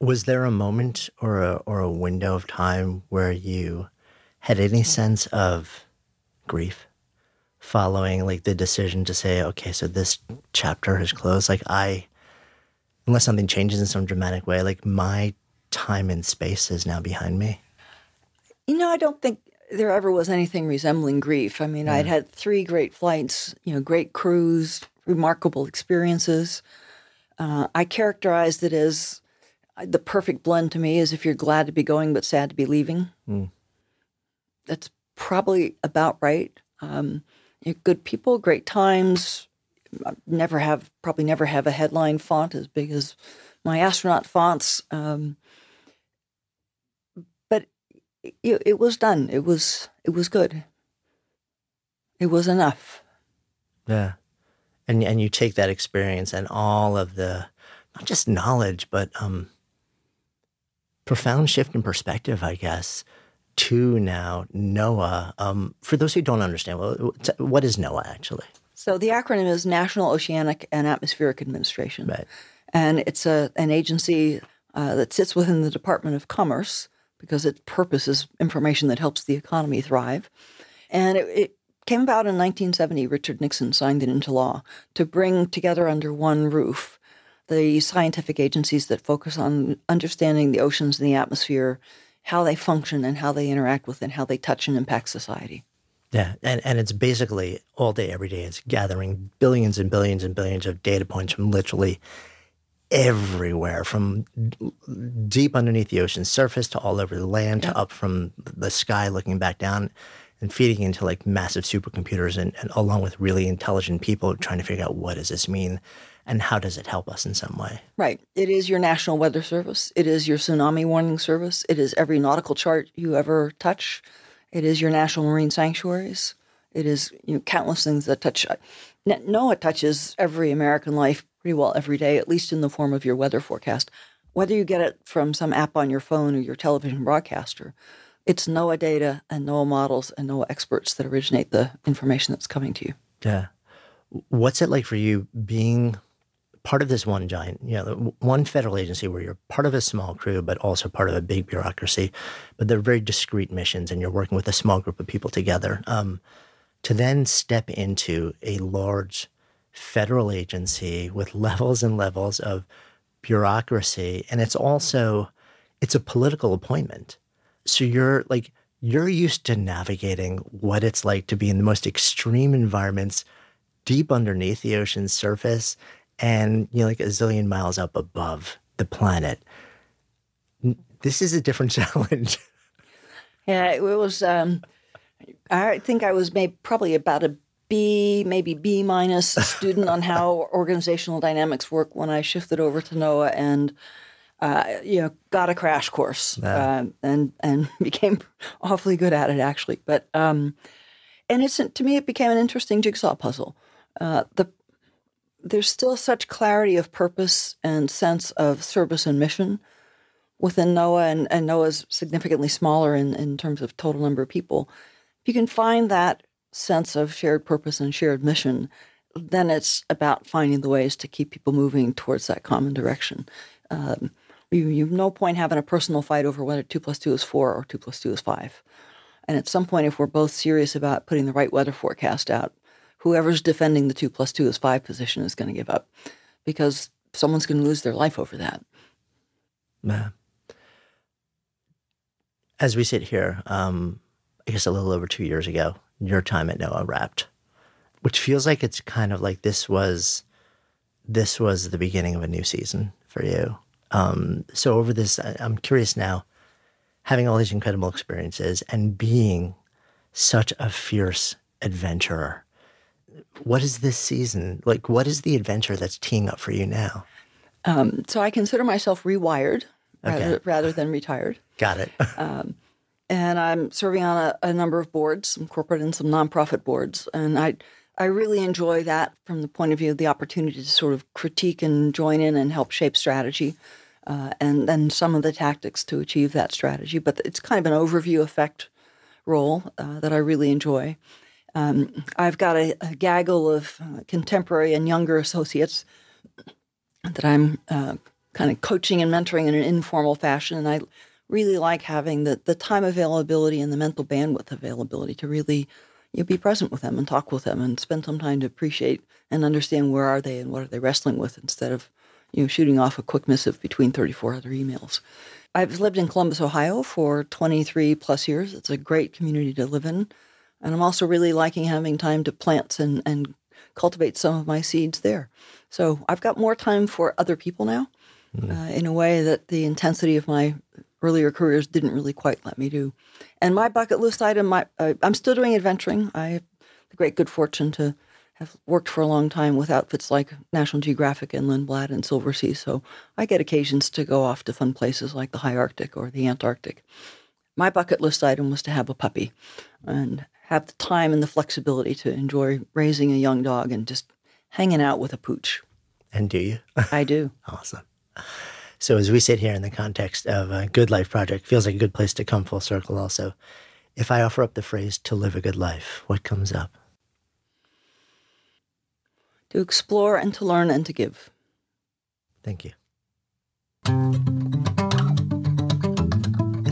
Was there a moment or a, or a window of time where you had any sense of grief following like the decision to say, okay, so this chapter is closed? Like I, unless something changes in some dramatic way, like my time and space is now behind me. You know, I don't think there ever was anything resembling grief. I mean, yeah. I'd had three great flights, you know, great crews, remarkable experiences. Uh, I characterized it as uh, the perfect blend to me is if you're glad to be going but sad to be leaving. Mm. That's probably about right. Um, good people, great times. Never have probably never have a headline font as big as my astronaut fonts. Um, but it, it was done. It was it was good. It was enough. Yeah, and and you take that experience and all of the not just knowledge, but um, profound shift in perspective, I guess, to now NOAA. Um, for those who don't understand, what is NOAA actually? So the acronym is National Oceanic and Atmospheric Administration, right. and it's a an agency uh, that sits within the Department of Commerce because its purpose is information that helps the economy thrive. And it, it came about in 1970. Richard Nixon signed it into law to bring together under one roof the scientific agencies that focus on understanding the oceans and the atmosphere, how they function and how they interact with and how they touch and impact society. Yeah, and, and it's basically all day, every day. It's gathering billions and billions and billions of data points from literally everywhere from deep underneath the ocean surface to all over the land yeah. to up from the sky looking back down and feeding into like massive supercomputers and, and, along with really intelligent people trying to figure out what does this mean and how does it help us in some way right it is your national weather service it is your tsunami warning service it is every nautical chart you ever touch it is your national marine sanctuaries it is you know, countless things that touch NOAA touches every American life pretty well every day, at least in the form of your weather forecast. Whether you get it from some app on your phone or your television broadcaster, it's NOAA data and NOAA models and NOAA experts that originate the information that's coming to you. Yeah. What's it like for you being part of this one giant, you know, one federal agency where you're part of a small crew, but also part of a big bureaucracy, but they're very discrete missions and you're working with a small group of people together. Um, to then step into a large federal agency with [laughs] levels and levels of bureaucracy and it's also it's a political appointment so you're like you're used to navigating what it's like to be in the most extreme environments deep underneath the ocean's surface and you know like a zillion miles up above the planet this is a different [laughs] challenge yeah it was um i think i was maybe probably about a B, maybe B minus student on how [laughs] organizational dynamics work when I shifted over to NOAA and uh, you know got a crash course uh, and and [laughs] became awfully good at it actually. But um, and it's to me it became an interesting jigsaw puzzle. Uh, the there's still such clarity of purpose and sense of service and mission within NOAA, and, and NOAA is significantly smaller in, in terms of total number of people. If you can find that sense of shared purpose and shared mission, then it's about finding the ways to keep people moving towards that common direction. Um, you, you have no point having a personal fight over whether two plus two is four or two plus two is five. And at some point, if we're both serious about putting the right weather forecast out, whoever's defending the two plus two is five position is going to give up because someone's going to lose their life over that. Yeah. As we sit here, um, I guess a little over two years ago, your time at NOAA wrapped, which feels like it's kind of like this was this was the beginning of a new season for you. Um, so over this, I- I'm curious now, having all these incredible experiences and being such a fierce adventurer. What is this season like? What is the adventure that's teeing up for you now? Um, so I consider myself rewired rather, Okay. rather than retired. Got it. [laughs] and I'm serving on a, a number of boards, some corporate and some nonprofit boards, and I I really enjoy that from the point of view of the opportunity to sort of critique and join in and help shape strategy, uh, and then some of the tactics to achieve that strategy. But it's kind of an overview effect role uh, that I really enjoy. Um, I've got a, a gaggle of uh, contemporary and younger associates that I'm uh, kind of coaching and mentoring in an informal fashion, and I really like having the the time availability and the mental bandwidth availability to really you know, be present with them and talk with them and spend some time to appreciate and understand where are they and what are they wrestling with instead of you know shooting off a quick missive between 34 other emails. I've lived in Columbus, Ohio for 23 plus years. It's a great community to live in. And I'm also really liking having time to plant and, and cultivate some of my seeds there. So I've got more time for other people now uh, in a way that the intensity of my earlier careers didn't really quite let me do. And my bucket list item, my, uh, I'm still doing adventuring. I have the great good fortune to have worked for a long time with outfits like National Geographic and Lindblad and Silversea. So I get occasions to go off to fun places like the high Arctic or the Antarctic. My bucket list item was to have a puppy and have the time and the flexibility to enjoy raising a young dog and just hanging out with a pooch. and do you? [laughs] I do. Awesome. So as we sit here in the context of a good life project, feels like a good place to come full circle also. If I offer up the phrase to live a good life, what comes up? To explore and to learn and to give. Thank you.